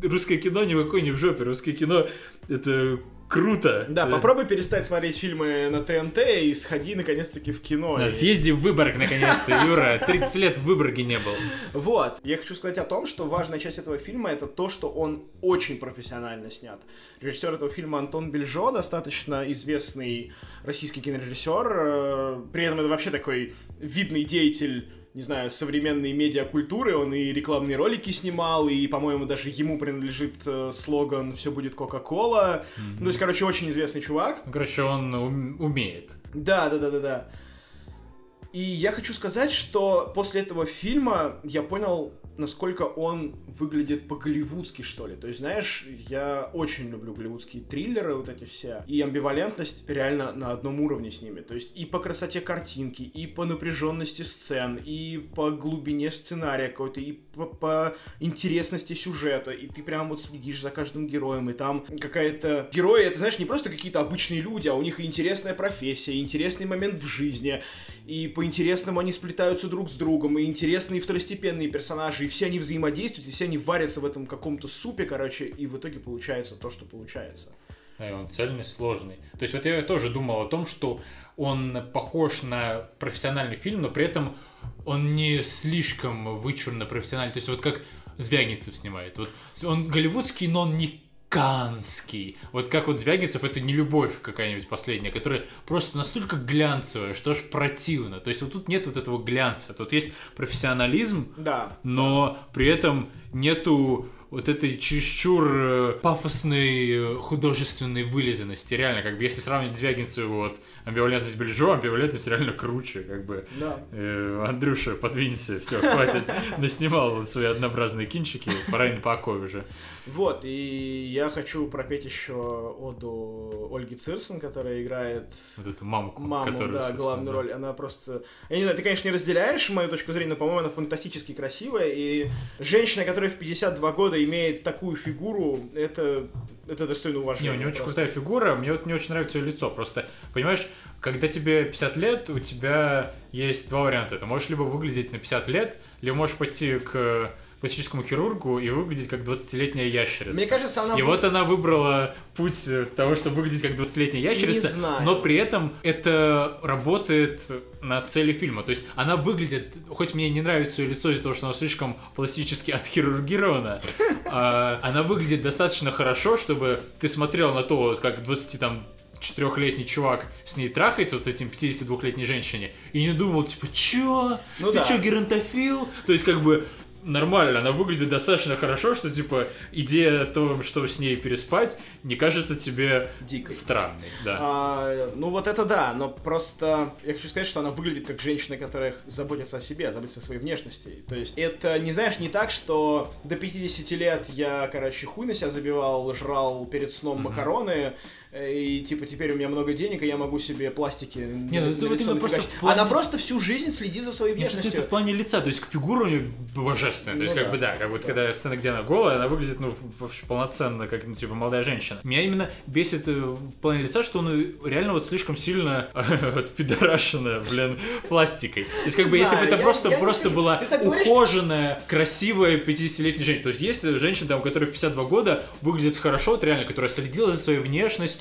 Русское кино никакой не в жопе. Русское кино это круто. Да, попробуй перестать смотреть фильмы на ТНТ и сходи наконец-таки в кино. Да, И- съезди в Выборг наконец-то, Юра. 30 лет в Выборге не был. Вот. Я хочу сказать о том, что важная часть этого фильма это то, что он очень профессионально снят. Режиссер этого фильма Антон Бельжо, достаточно известный российский кинорежиссер. э, При этом это вообще такой видный деятель не знаю, современной медиакультуры, он и рекламные ролики снимал, и, по-моему, даже ему принадлежит э, слоган «Все будет Кока-Кола». Ну, то есть, короче, очень известный чувак. Короче, он ум- умеет. Да, да, да, да, да. И я хочу сказать, что после этого фильма я понял, насколько он выглядит по-голливудски, что ли. То есть, знаешь, я очень люблю голливудские триллеры, вот эти все. И амбивалентность реально на одном уровне с ними. То есть и по красоте картинки, и по напряженности сцен, и по глубине сценария какой-то, и по, по интересности сюжета. И ты прям вот следишь за каждым героем, и там какая-то... Герои, это, знаешь, не просто какие-то обычные люди, а у них интересная профессия, интересный момент в жизни, и по-интересному они сплетаются друг с другом, и интересные второстепенные персонажи, и все они взаимодействуют, и все они варятся в этом каком-то супе, короче, и в итоге получается то, что получается. Да, и он цельный, сложный. То есть вот я тоже думал о том, что он похож на профессиональный фильм, но при этом он не слишком вычурно профессиональный. То есть вот как Звягинцев снимает. Вот он голливудский, но он не канский. Вот как вот Звягинцев, это не любовь какая-нибудь последняя, которая просто настолько глянцевая, что аж противно. То есть вот тут нет вот этого глянца. Тут есть профессионализм, Да. но при этом нету вот этой чересчур э, пафосной э, художественной вылизанности. Реально, как бы если сравнить Звягинцеву вот амбивалентность Бельжо, амбивалентность реально круче, как бы. Да. Э, Андрюша, подвинься, все, хватит. Наснимал вот свои однообразные кинчики, пора и на покой уже. Вот, и я хочу пропеть еще оду Ольги Цирсон, которая играет Вот эту мамку, маму, которую, да, главную да. роль. Она просто... Я не знаю, ты, конечно, не разделяешь мою точку зрения, но, по-моему, она фантастически красивая, и женщина, которая в 52 года имеет такую фигуру, это, это достойно Не, уважения. у нее очень крутая фигура, мне вот не очень нравится ее лицо. Просто, понимаешь, когда тебе 50 лет, у тебя есть два варианта. Ты можешь либо выглядеть на 50 лет, либо можешь пойти к пластическому хирургу и выглядеть как 20-летняя ящерица. Мне кажется, она... И вот она выбрала путь э, того, чтобы выглядеть как 20-летняя ящерица, но при этом это работает на цели фильма. То есть она выглядит, хоть мне не нравится ее лицо из-за того, что она слишком пластически отхирургирована, она выглядит достаточно хорошо, чтобы ты смотрел на то, как 20 там четырехлетний чувак с ней трахается вот с этим 52-летней женщине, и не думал, типа, чё? Ну Ты да. чё, геронтофил? То есть, как бы, нормально, она выглядит достаточно хорошо, что, типа, идея о том, что с ней переспать, не кажется тебе Дикой. странной, да. А, ну вот это да, но просто я хочу сказать, что она выглядит как женщина, которая заботится о себе, заботится о своей внешности. То есть это, не знаешь, не так, что до 50 лет я, короче, хуй на себя забивал, жрал перед сном макароны, э, и типа теперь у меня много денег, и я могу себе пластики не, ну это вот именно просто плане- Она просто всю жизнь следит за своей Нет, это, внешностью. в плане лица, то есть фигура у нее божественная. То есть, Ну как да. бы, да, как вот когда сцена, где она голая, она выглядит, ну, вообще полноценно, как, ну, типа, молодая женщина. Меня именно бесит э, в плане лица, что он э, реально вот слишком сильно вот, пидорашено, блин, пластикой. То есть, как бы, если бы это просто, просто была ухоженная, красивая 50-летняя женщина. То есть, есть женщина, там, которая в 52 года выглядит хорошо, вот реально, которая следила за своей внешностью,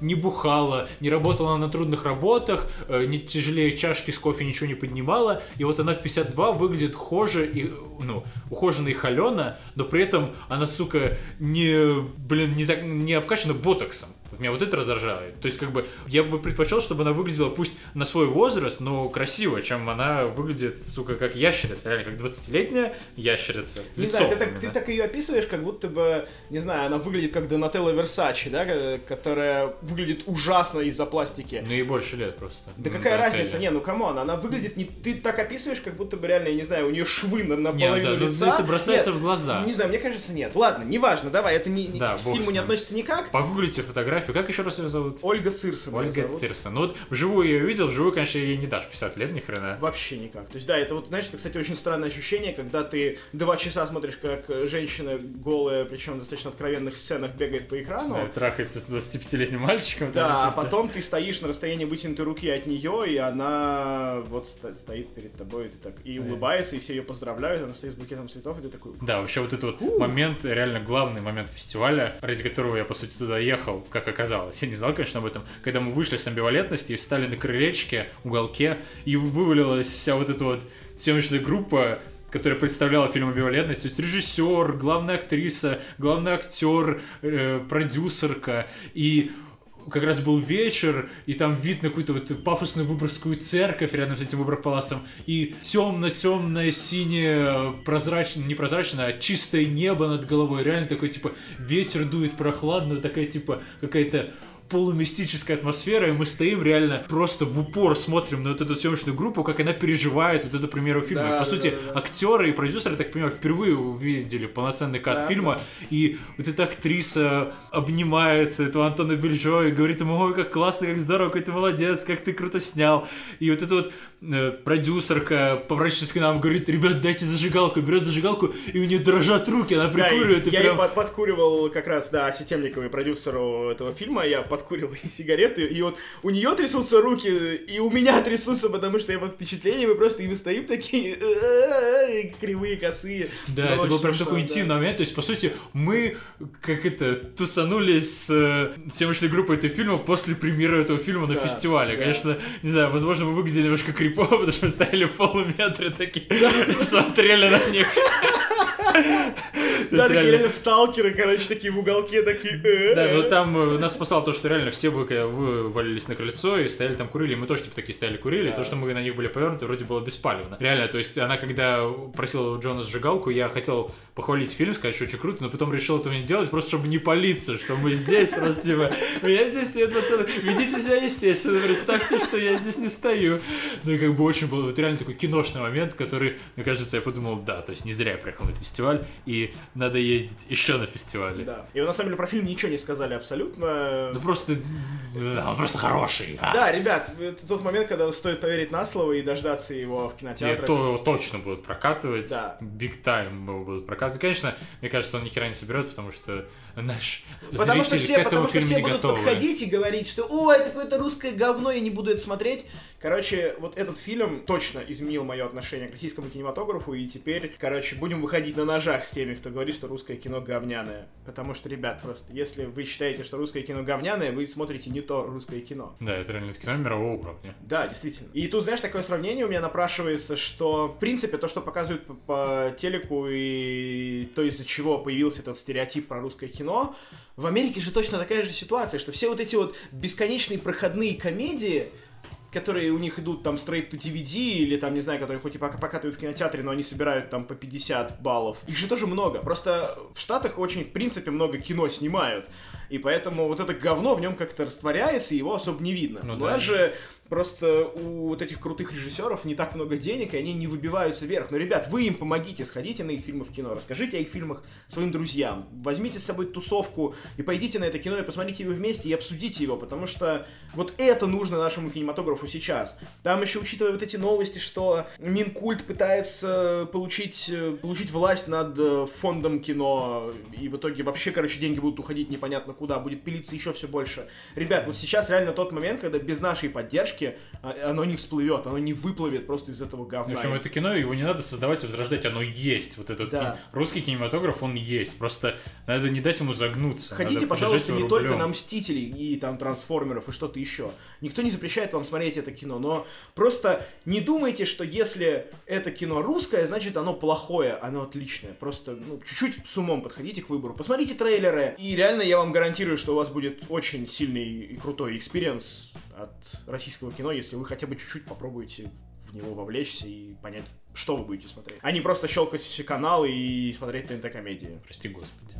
не бухала, не работала на трудных работах, э, не тяжелее чашки с кофе ничего не поднимала, и вот она в 52 выглядит хоже и, ну, ухоженно и холена, но при этом она, сука, не, блин, не, за- не обкачана ботоксом. Вот Меня вот это раздражает. То есть, как бы, я бы предпочел, чтобы она выглядела пусть на свой возраст, но красиво, чем она выглядит, сука, как ящерица, реально, как 20-летняя ящерица. Не Лицом знаю, ты так, ты так ее описываешь, как будто бы, не знаю, она выглядит как Донателло Версачи, да, ко- которая выглядит ужасно из-за пластики. Ну и больше лет просто. Да Ну, какая да, разница? Не, ну come on, она выглядит не... Ты так описываешь, как будто бы реально, я не знаю, у нее швы на, на Не, половину да, ну лица. это бросается Нет, в глаза. Не знаю, мне кажется, нет. Ладно, неважно, давай, это не, Да, к фильму не относится никак. Погуглите фотографии фотографию. Как еще раз ее зовут? Ольга Цирса. Ольга Цирса. Ну вот вживую я ее видел, вживую, конечно, ей не дашь 50 лет ни хрена. Вообще никак. То есть, да, это вот, знаешь, это, кстати, очень странное ощущение, когда ты два часа смотришь, как женщина голая, причем в достаточно откровенных сценах бегает по экрану. Да, трахается с 25-летним мальчиком. Да, а потом ты стоишь на расстоянии вытянутой руки от нее, и она вот стоит перед тобой, и ты так и улыбается, и все ее поздравляют, она стоит с букетом цветов, и ты такой... Да, вообще вот этот вот момент, реально главный момент фестиваля, ради которого я, по сути, туда ехал, как оказалось. Я не знал, конечно, об этом. Когда мы вышли с амбивалентности и встали на крылечке, уголке, и вывалилась вся вот эта вот съемочная группа, которая представляла фильм «Амбивалентность», то есть режиссер, главная актриса, главный актер, э, продюсерка, и как раз был вечер, и там вид на какую-то вот пафосную выборгскую церковь рядом с этим выборг-паласом, и темно-темное, синее, прозрачное, не прозрачное, а чистое небо над головой, реально такой, типа, ветер дует прохладно, такая, типа, какая-то полумистическая атмосфера, и мы стоим реально просто в упор смотрим на вот эту съемочную группу, как она переживает вот эту премьеру фильма. Да, По да, сути, да, актеры и продюсеры, так понимаю, впервые увидели полноценный кат фильма, и вот эта актриса обнимает этого Антона Бельжо и говорит ему, ой, как классно, как здорово, какой ты молодец, как ты круто снял. И вот это вот продюсерка поворачивается к нам, говорит, ребят, дайте зажигалку, берет зажигалку, и у нее дрожат руки, она прикуривает. Да, и я прям... под, подкуривал как раз, да, Аси Темниковой, продюсеру этого фильма, я подкуривал ей сигареты, и вот у нее трясутся руки, и у меня трясутся, потому что я под впечатлением, и просто и мы стоим такие кривые, косые. Да, это был прям такой интимный момент, то есть, по сути, мы, как это, тусанулись с э, съемочной группой этого фильма после премьеры этого фильма на фестивале. Конечно, не знаю, возможно, мы выглядели немножко крипово, потому что мы стояли в полуметре такие, смотрели на них. Да, такие реально сталкеры, короче, такие в уголке, такие... «Э, да, но там э, нас спасало то, что реально все вывалились на крыльцо и стояли там курили, мы тоже типа такие стояли курили, то, что мы на них были повернуты, вроде было беспалевно. Реально, то есть она когда просила Джона сжигалку, я хотел похвалить фильм, сказать, что очень круто, но потом решил этого не делать, просто чтобы не палиться, что мы здесь просто типа, я здесь нет, пацаны, ведите себя естественно, представьте, что я здесь не стою. Ну и как бы очень был вот реально такой киношный момент, который, мне кажется, я подумал, да, то есть не зря я приехал на этот фестиваль, и надо ездить еще на фестивале. Да. И вы на самом деле про фильм ничего не сказали абсолютно. Ну просто, он просто хороший. А. Да, ребят, это тот момент, когда стоит поверить на слово и дождаться его в кинотеатре. то точно будут прокатывать. Да. Big time его будут прокатывать. Конечно, мне кажется, он ни хера не соберет, потому что наш потому что все, к этому потому что все будут готовы. подходить и говорить, что ой, это какое-то русское говно, я не буду это смотреть. Короче, вот этот фильм точно изменил мое отношение к российскому кинематографу, и теперь, короче, будем выходить на ножах с теми, кто говорит, что русское кино говняное. Потому что, ребят, просто, если вы считаете, что русское кино говняное, вы смотрите не то русское кино. Да, это реально кино мирового уровня. Да, действительно. И тут, знаешь, такое сравнение у меня напрашивается, что, в принципе, то, что показывают по, по телеку и то, из-за чего появился этот стереотип про русское кино, в Америке же точно такая же ситуация, что все вот эти вот бесконечные проходные комедии, которые у них идут там straight to DVD, или там, не знаю, которые хоть и пока покатывают в кинотеатре, но они собирают там по 50 баллов. Их же тоже много. Просто в Штатах очень, в принципе, много кино снимают. И поэтому вот это говно в нем как-то растворяется, и его особо не видно. Ну, да. же Просто у вот этих крутых режиссеров не так много денег, и они не выбиваются вверх. Но, ребят, вы им помогите, сходите на их фильмы в кино, расскажите о их фильмах своим друзьям, возьмите с собой тусовку и пойдите на это кино и посмотрите его вместе и обсудите его, потому что вот это нужно нашему кинематографу сейчас. Там еще, учитывая вот эти новости, что Минкульт пытается получить, получить власть над э, фондом кино, и в итоге вообще, короче, деньги будут уходить непонятно куда, будет пилиться еще все больше. Ребят, вот сейчас реально тот момент, когда без нашей поддержки поддержки, а, оно не всплывет, оно не выплывет просто из этого говна. В общем, это кино, его не надо создавать и возрождать, оно есть. Вот этот да. ки... русский кинематограф, он есть. Просто надо не дать ему загнуться. Ходите, пожалуйста, не рублем. только на Мстителей и там Трансформеров и что-то еще. Никто не запрещает вам смотреть это кино, но просто не думайте, что если это кино русское, значит оно плохое, оно отличное. Просто ну, чуть-чуть с умом подходите к выбору. Посмотрите трейлеры, и реально я вам гарантирую, что у вас будет очень сильный и крутой experience от российского кино, если вы хотя бы чуть-чуть попробуете в него вовлечься и понять, что вы будете смотреть. А не просто щелкать все каналы и смотреть ТНТ-комедии. Прости господи.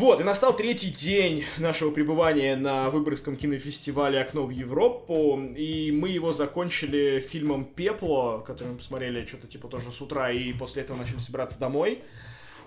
Вот, и настал третий день нашего пребывания на Выборгском кинофестивале «Окно в Европу», и мы его закончили фильмом «Пепло», который мы посмотрели что-то типа тоже с утра, и после этого начали собираться домой.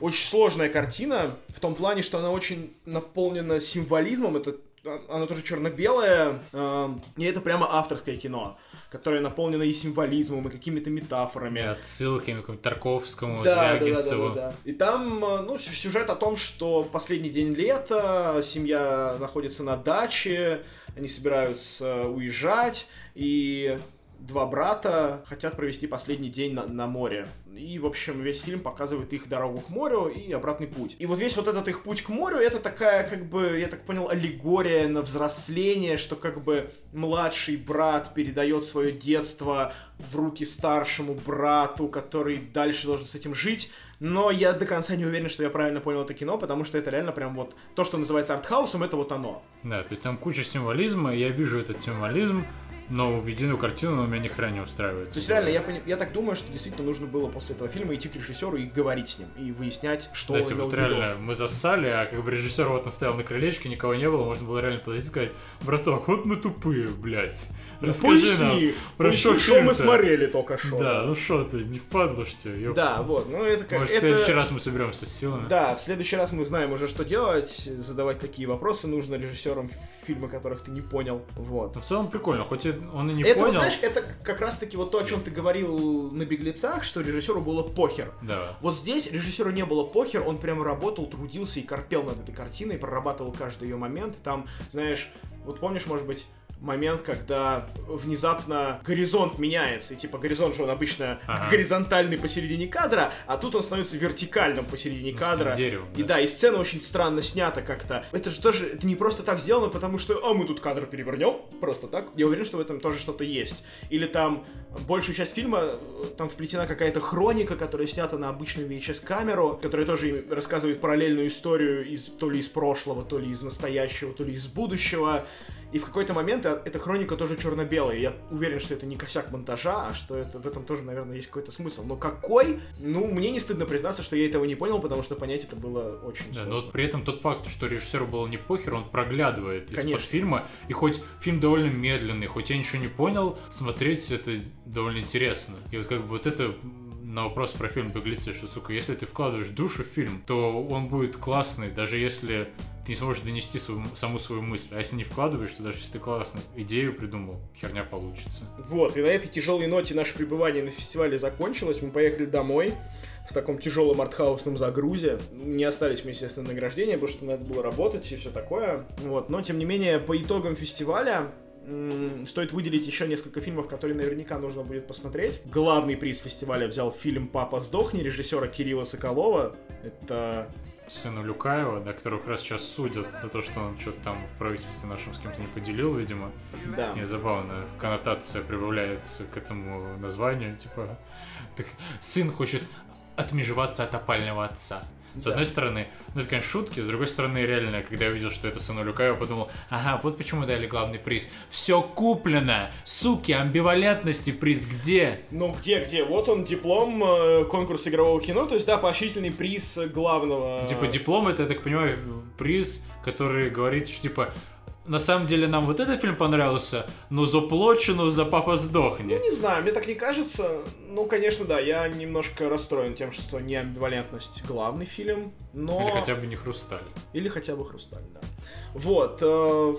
Очень сложная картина, в том плане, что она очень наполнена символизмом, это а, оно тоже черно-белое, э, и это прямо авторское кино, которое наполнено и символизмом, и какими-то метафорами. И отсылками к Тарковскому, да, Звягинцеву. Да, да, да, да, И там, э, ну, сюжет о том, что последний день лета, семья находится на даче, они собираются уезжать, и два брата хотят провести последний день на, на море. И, в общем, весь фильм показывает их дорогу к морю и обратный путь. И вот весь вот этот их путь к морю, это такая, как бы, я так понял, аллегория на взросление, что как бы младший брат передает свое детство в руки старшему брату, который дальше должен с этим жить. Но я до конца не уверен, что я правильно понял это кино, потому что это реально прям вот то, что называется артхаусом, это вот оно. Да, то есть там куча символизма, я вижу этот символизм, но в единую картину у меня ни хрена не устраивает. То есть реально, я, пони... я так думаю, что действительно нужно было после этого фильма идти к режиссеру и говорить с ним, и выяснять, что да, он типа, вот реально, мы зассали, а как бы режиссер вот настоял на крылечке, никого не было, можно было реально подойти и сказать, браток, вот мы тупые, блядь. Расскажи Поясни, нам, про что, что мы смотрели только что. Да, ну что ты, не впадло что ёп. Да, вот, ну это как... Может, это... в следующий раз мы соберемся с силами. Да, в следующий раз мы знаем уже, что делать, задавать какие вопросы нужно режиссерам фильма, которых ты не понял, вот. Но в целом прикольно, хоть он и не это, понял. Это, знаешь, это как раз-таки вот то, о чем ты говорил на «Беглецах», что режиссеру было похер. Да. Вот здесь режиссеру не было похер, он прям работал, трудился и корпел над этой картиной, прорабатывал каждый ее момент. Там, знаешь, вот помнишь, может быть, момент, когда внезапно горизонт меняется. И типа горизонт же он обычно ага. горизонтальный посередине кадра, а тут он становится вертикальным посередине ну, кадра. Деревом, и да. да, и сцена очень странно снята как-то. Это же тоже это не просто так сделано, потому что, а мы тут кадр перевернем, просто так. Я уверен, что в этом тоже что-то есть. Или там большую часть фильма там вплетена какая-то хроника, которая снята на обычную VHS-камеру, которая тоже рассказывает параллельную историю из то ли из прошлого, то ли из настоящего, то ли из будущего. И в какой-то момент эта хроника тоже черно-белая. Я уверен, что это не косяк монтажа, а что это в этом тоже, наверное, есть какой-то смысл. Но какой? Ну, мне не стыдно признаться, что я этого не понял, потому что понять это было очень да, сложно. Но вот при этом тот факт, что режиссеру было не похер, он проглядывает из-под фильма. И хоть фильм довольно медленный, хоть я ничего не понял, смотреть это довольно интересно. И вот как бы вот это на вопрос про фильм «Беглецы», что, сука, если ты вкладываешь душу в фильм, то он будет классный, даже если ты не сможешь донести свою, саму свою мысль. А если не вкладываешь, то даже если ты классную идею придумал, херня получится. Вот, и на этой тяжелой ноте наше пребывание на фестивале закончилось. Мы поехали домой в таком тяжелом артхаусном загрузе. Не остались мы, естественно, награждения, потому что надо было работать и все такое. Вот, но, тем не менее, по итогам фестиваля стоит выделить еще несколько фильмов, которые наверняка нужно будет посмотреть. Главный приз фестиваля взял фильм «Папа, сдохни» режиссера Кирилла Соколова. Это сына Люкаева, да, которого как раз сейчас судят за то, что он что-то там в правительстве нашем с кем-то не поделил, видимо. Да. И забавно, коннотация прибавляется к этому названию, типа, так, сын хочет отмежеваться от опального отца. С да. одной стороны, ну это, конечно, шутки, с другой стороны, реально, когда я увидел, что это сын Люка, я подумал, ага, вот почему дали главный приз. Все куплено! Суки, амбивалентности приз где? Ну где, где? Вот он, диплом, э, конкурс игрового кино, то есть, да, поощрительный приз главного. Типа диплом, это, я так понимаю, приз, который говорит, что, типа, на самом деле нам вот этот фильм понравился, но за плотчину за папа сдохни. Ну, не знаю, мне так не кажется. Ну, конечно, да, я немножко расстроен тем, что не амбивалентность главный фильм, но... Или хотя бы не Хрусталь. Или хотя бы Хрусталь, да. Вот, э,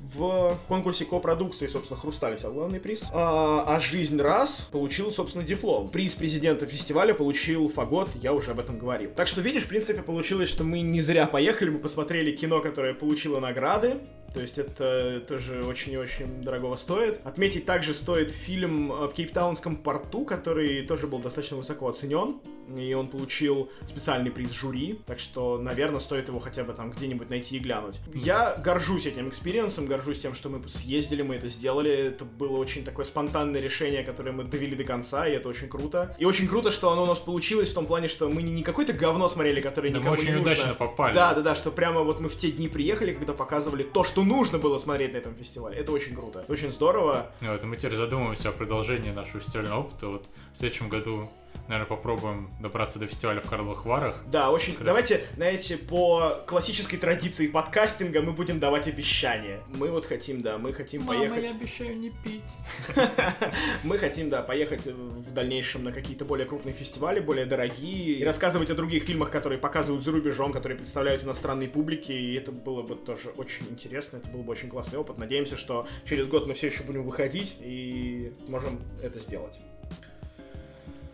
в конкурсе копродукции, собственно, Хрусталь взял главный приз. А, а «Жизнь раз» получил, собственно, диплом. Приз президента фестиваля получил Фагот, я уже об этом говорил. Так что, видишь, в принципе, получилось, что мы не зря поехали, мы посмотрели кино, которое получило награды. То есть это тоже очень и очень дорого стоит. Отметить также стоит фильм в Кейптаунском порту, который тоже был достаточно высоко оценен. И он получил специальный приз жюри. Так что, наверное, стоит его хотя бы там где-нибудь найти и глянуть. Я горжусь этим experience ом, горжусь тем, что мы съездили, мы это сделали. Это было очень такое спонтанное решение, которое мы довели до конца, и это очень круто. И очень круто, что оно у нас получилось в том плане, что мы не какое-то говно смотрели, которое да никому мы очень не нужно. удачно попали. Да, да, да, что прямо вот мы в те дни приехали, когда показывали то, что нужно было смотреть на этом фестивале. Это очень круто, очень здорово. Вот, и мы теперь задумываемся о продолжении нашего фестивального опыта. Вот в следующем году наверное, попробуем добраться до фестиваля в Карловых Варах. Да, очень. Красиво. Давайте, знаете, по классической традиции подкастинга мы будем давать обещания. Мы вот хотим, да, мы хотим поехать. обещаю не пить. Мы хотим, да, поехать в дальнейшем на какие-то более крупные фестивали, более дорогие, и рассказывать о других фильмах, которые показывают за рубежом, которые представляют иностранной публике, и это было бы тоже очень интересно, это был бы очень классный опыт. Надеемся, что через год мы все еще будем выходить и можем это сделать.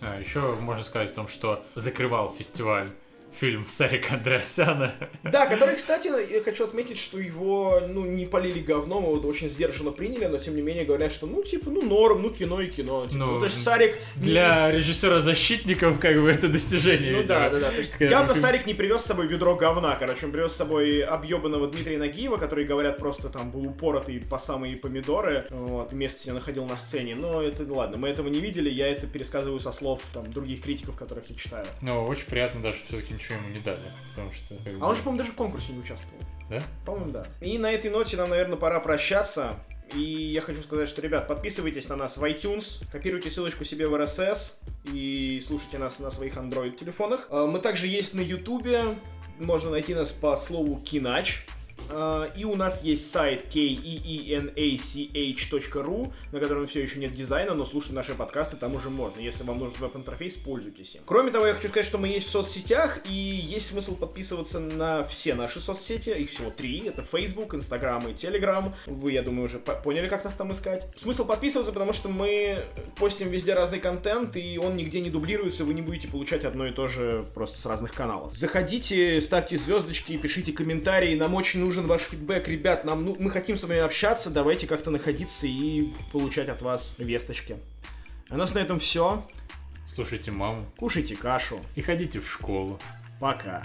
А, еще можно сказать о том, что закрывал фестиваль фильм Сарика Андреасяна. Да, который, кстати, я хочу отметить, что его, ну, не полили говном, его очень сдержанно приняли, но тем не менее говорят, что, ну, типа, ну, норм, ну, кино и кино. Типа, Ну, ну, то есть Сарик... Для режиссера защитников, как бы, это достижение, Ну видимо. да, да, да. То есть явно фильм- Сарик не привез с собой ведро говна. Короче, он привез с собой объебанного Дмитрия Нагиева, который, говорят, просто там был упоротый по самые помидоры. Вот, место себе находил на сцене. Но это ладно, мы этого не видели, я это пересказываю со слов там других критиков, которых я читаю. Но очень приятно даже, что все-таки ничего ему не дали. Потому что... как А бы, он же, по-моему, даже в конкурсе не участвовал. Да? По-моему, да. И на этой ноте нам, наверное, пора прощаться. И я хочу сказать, что, ребят, подписывайтесь на нас в iTunes, копируйте ссылочку себе в RSS и слушайте нас на своих Android-телефонах. А, Мы также есть на YouTube, можно найти нас по слову «кинач». А, И у нас есть сайт keenach.ru, на котором все еще нет дизайна, но слушать наши подкасты там уже можно. Если вам нужен веб-интерфейс, пользуйтесь им. Кроме того, я хочу сказать, что мы есть в соцсетях, и есть смысл подписываться на все наши соцсети. Их всего три. Это Facebook, Instagram и Telegram. Вы, я думаю, уже по- поняли, как нас там искать. Смысл подписываться, потому что мы постим везде разный контент, и он нигде не дублируется, вы не будете получать одно и то же просто с разных каналов. Заходите, ставьте звездочки, пишите комментарии, нам очень нужен ваш фидбэк, ребят, нам, ну, мы хотим с вами общаться, давайте как-то находиться и получать от вас весточки. А у нас на этом все. Слушайте маму Кушайте кашу. и ходите в школу. Пока.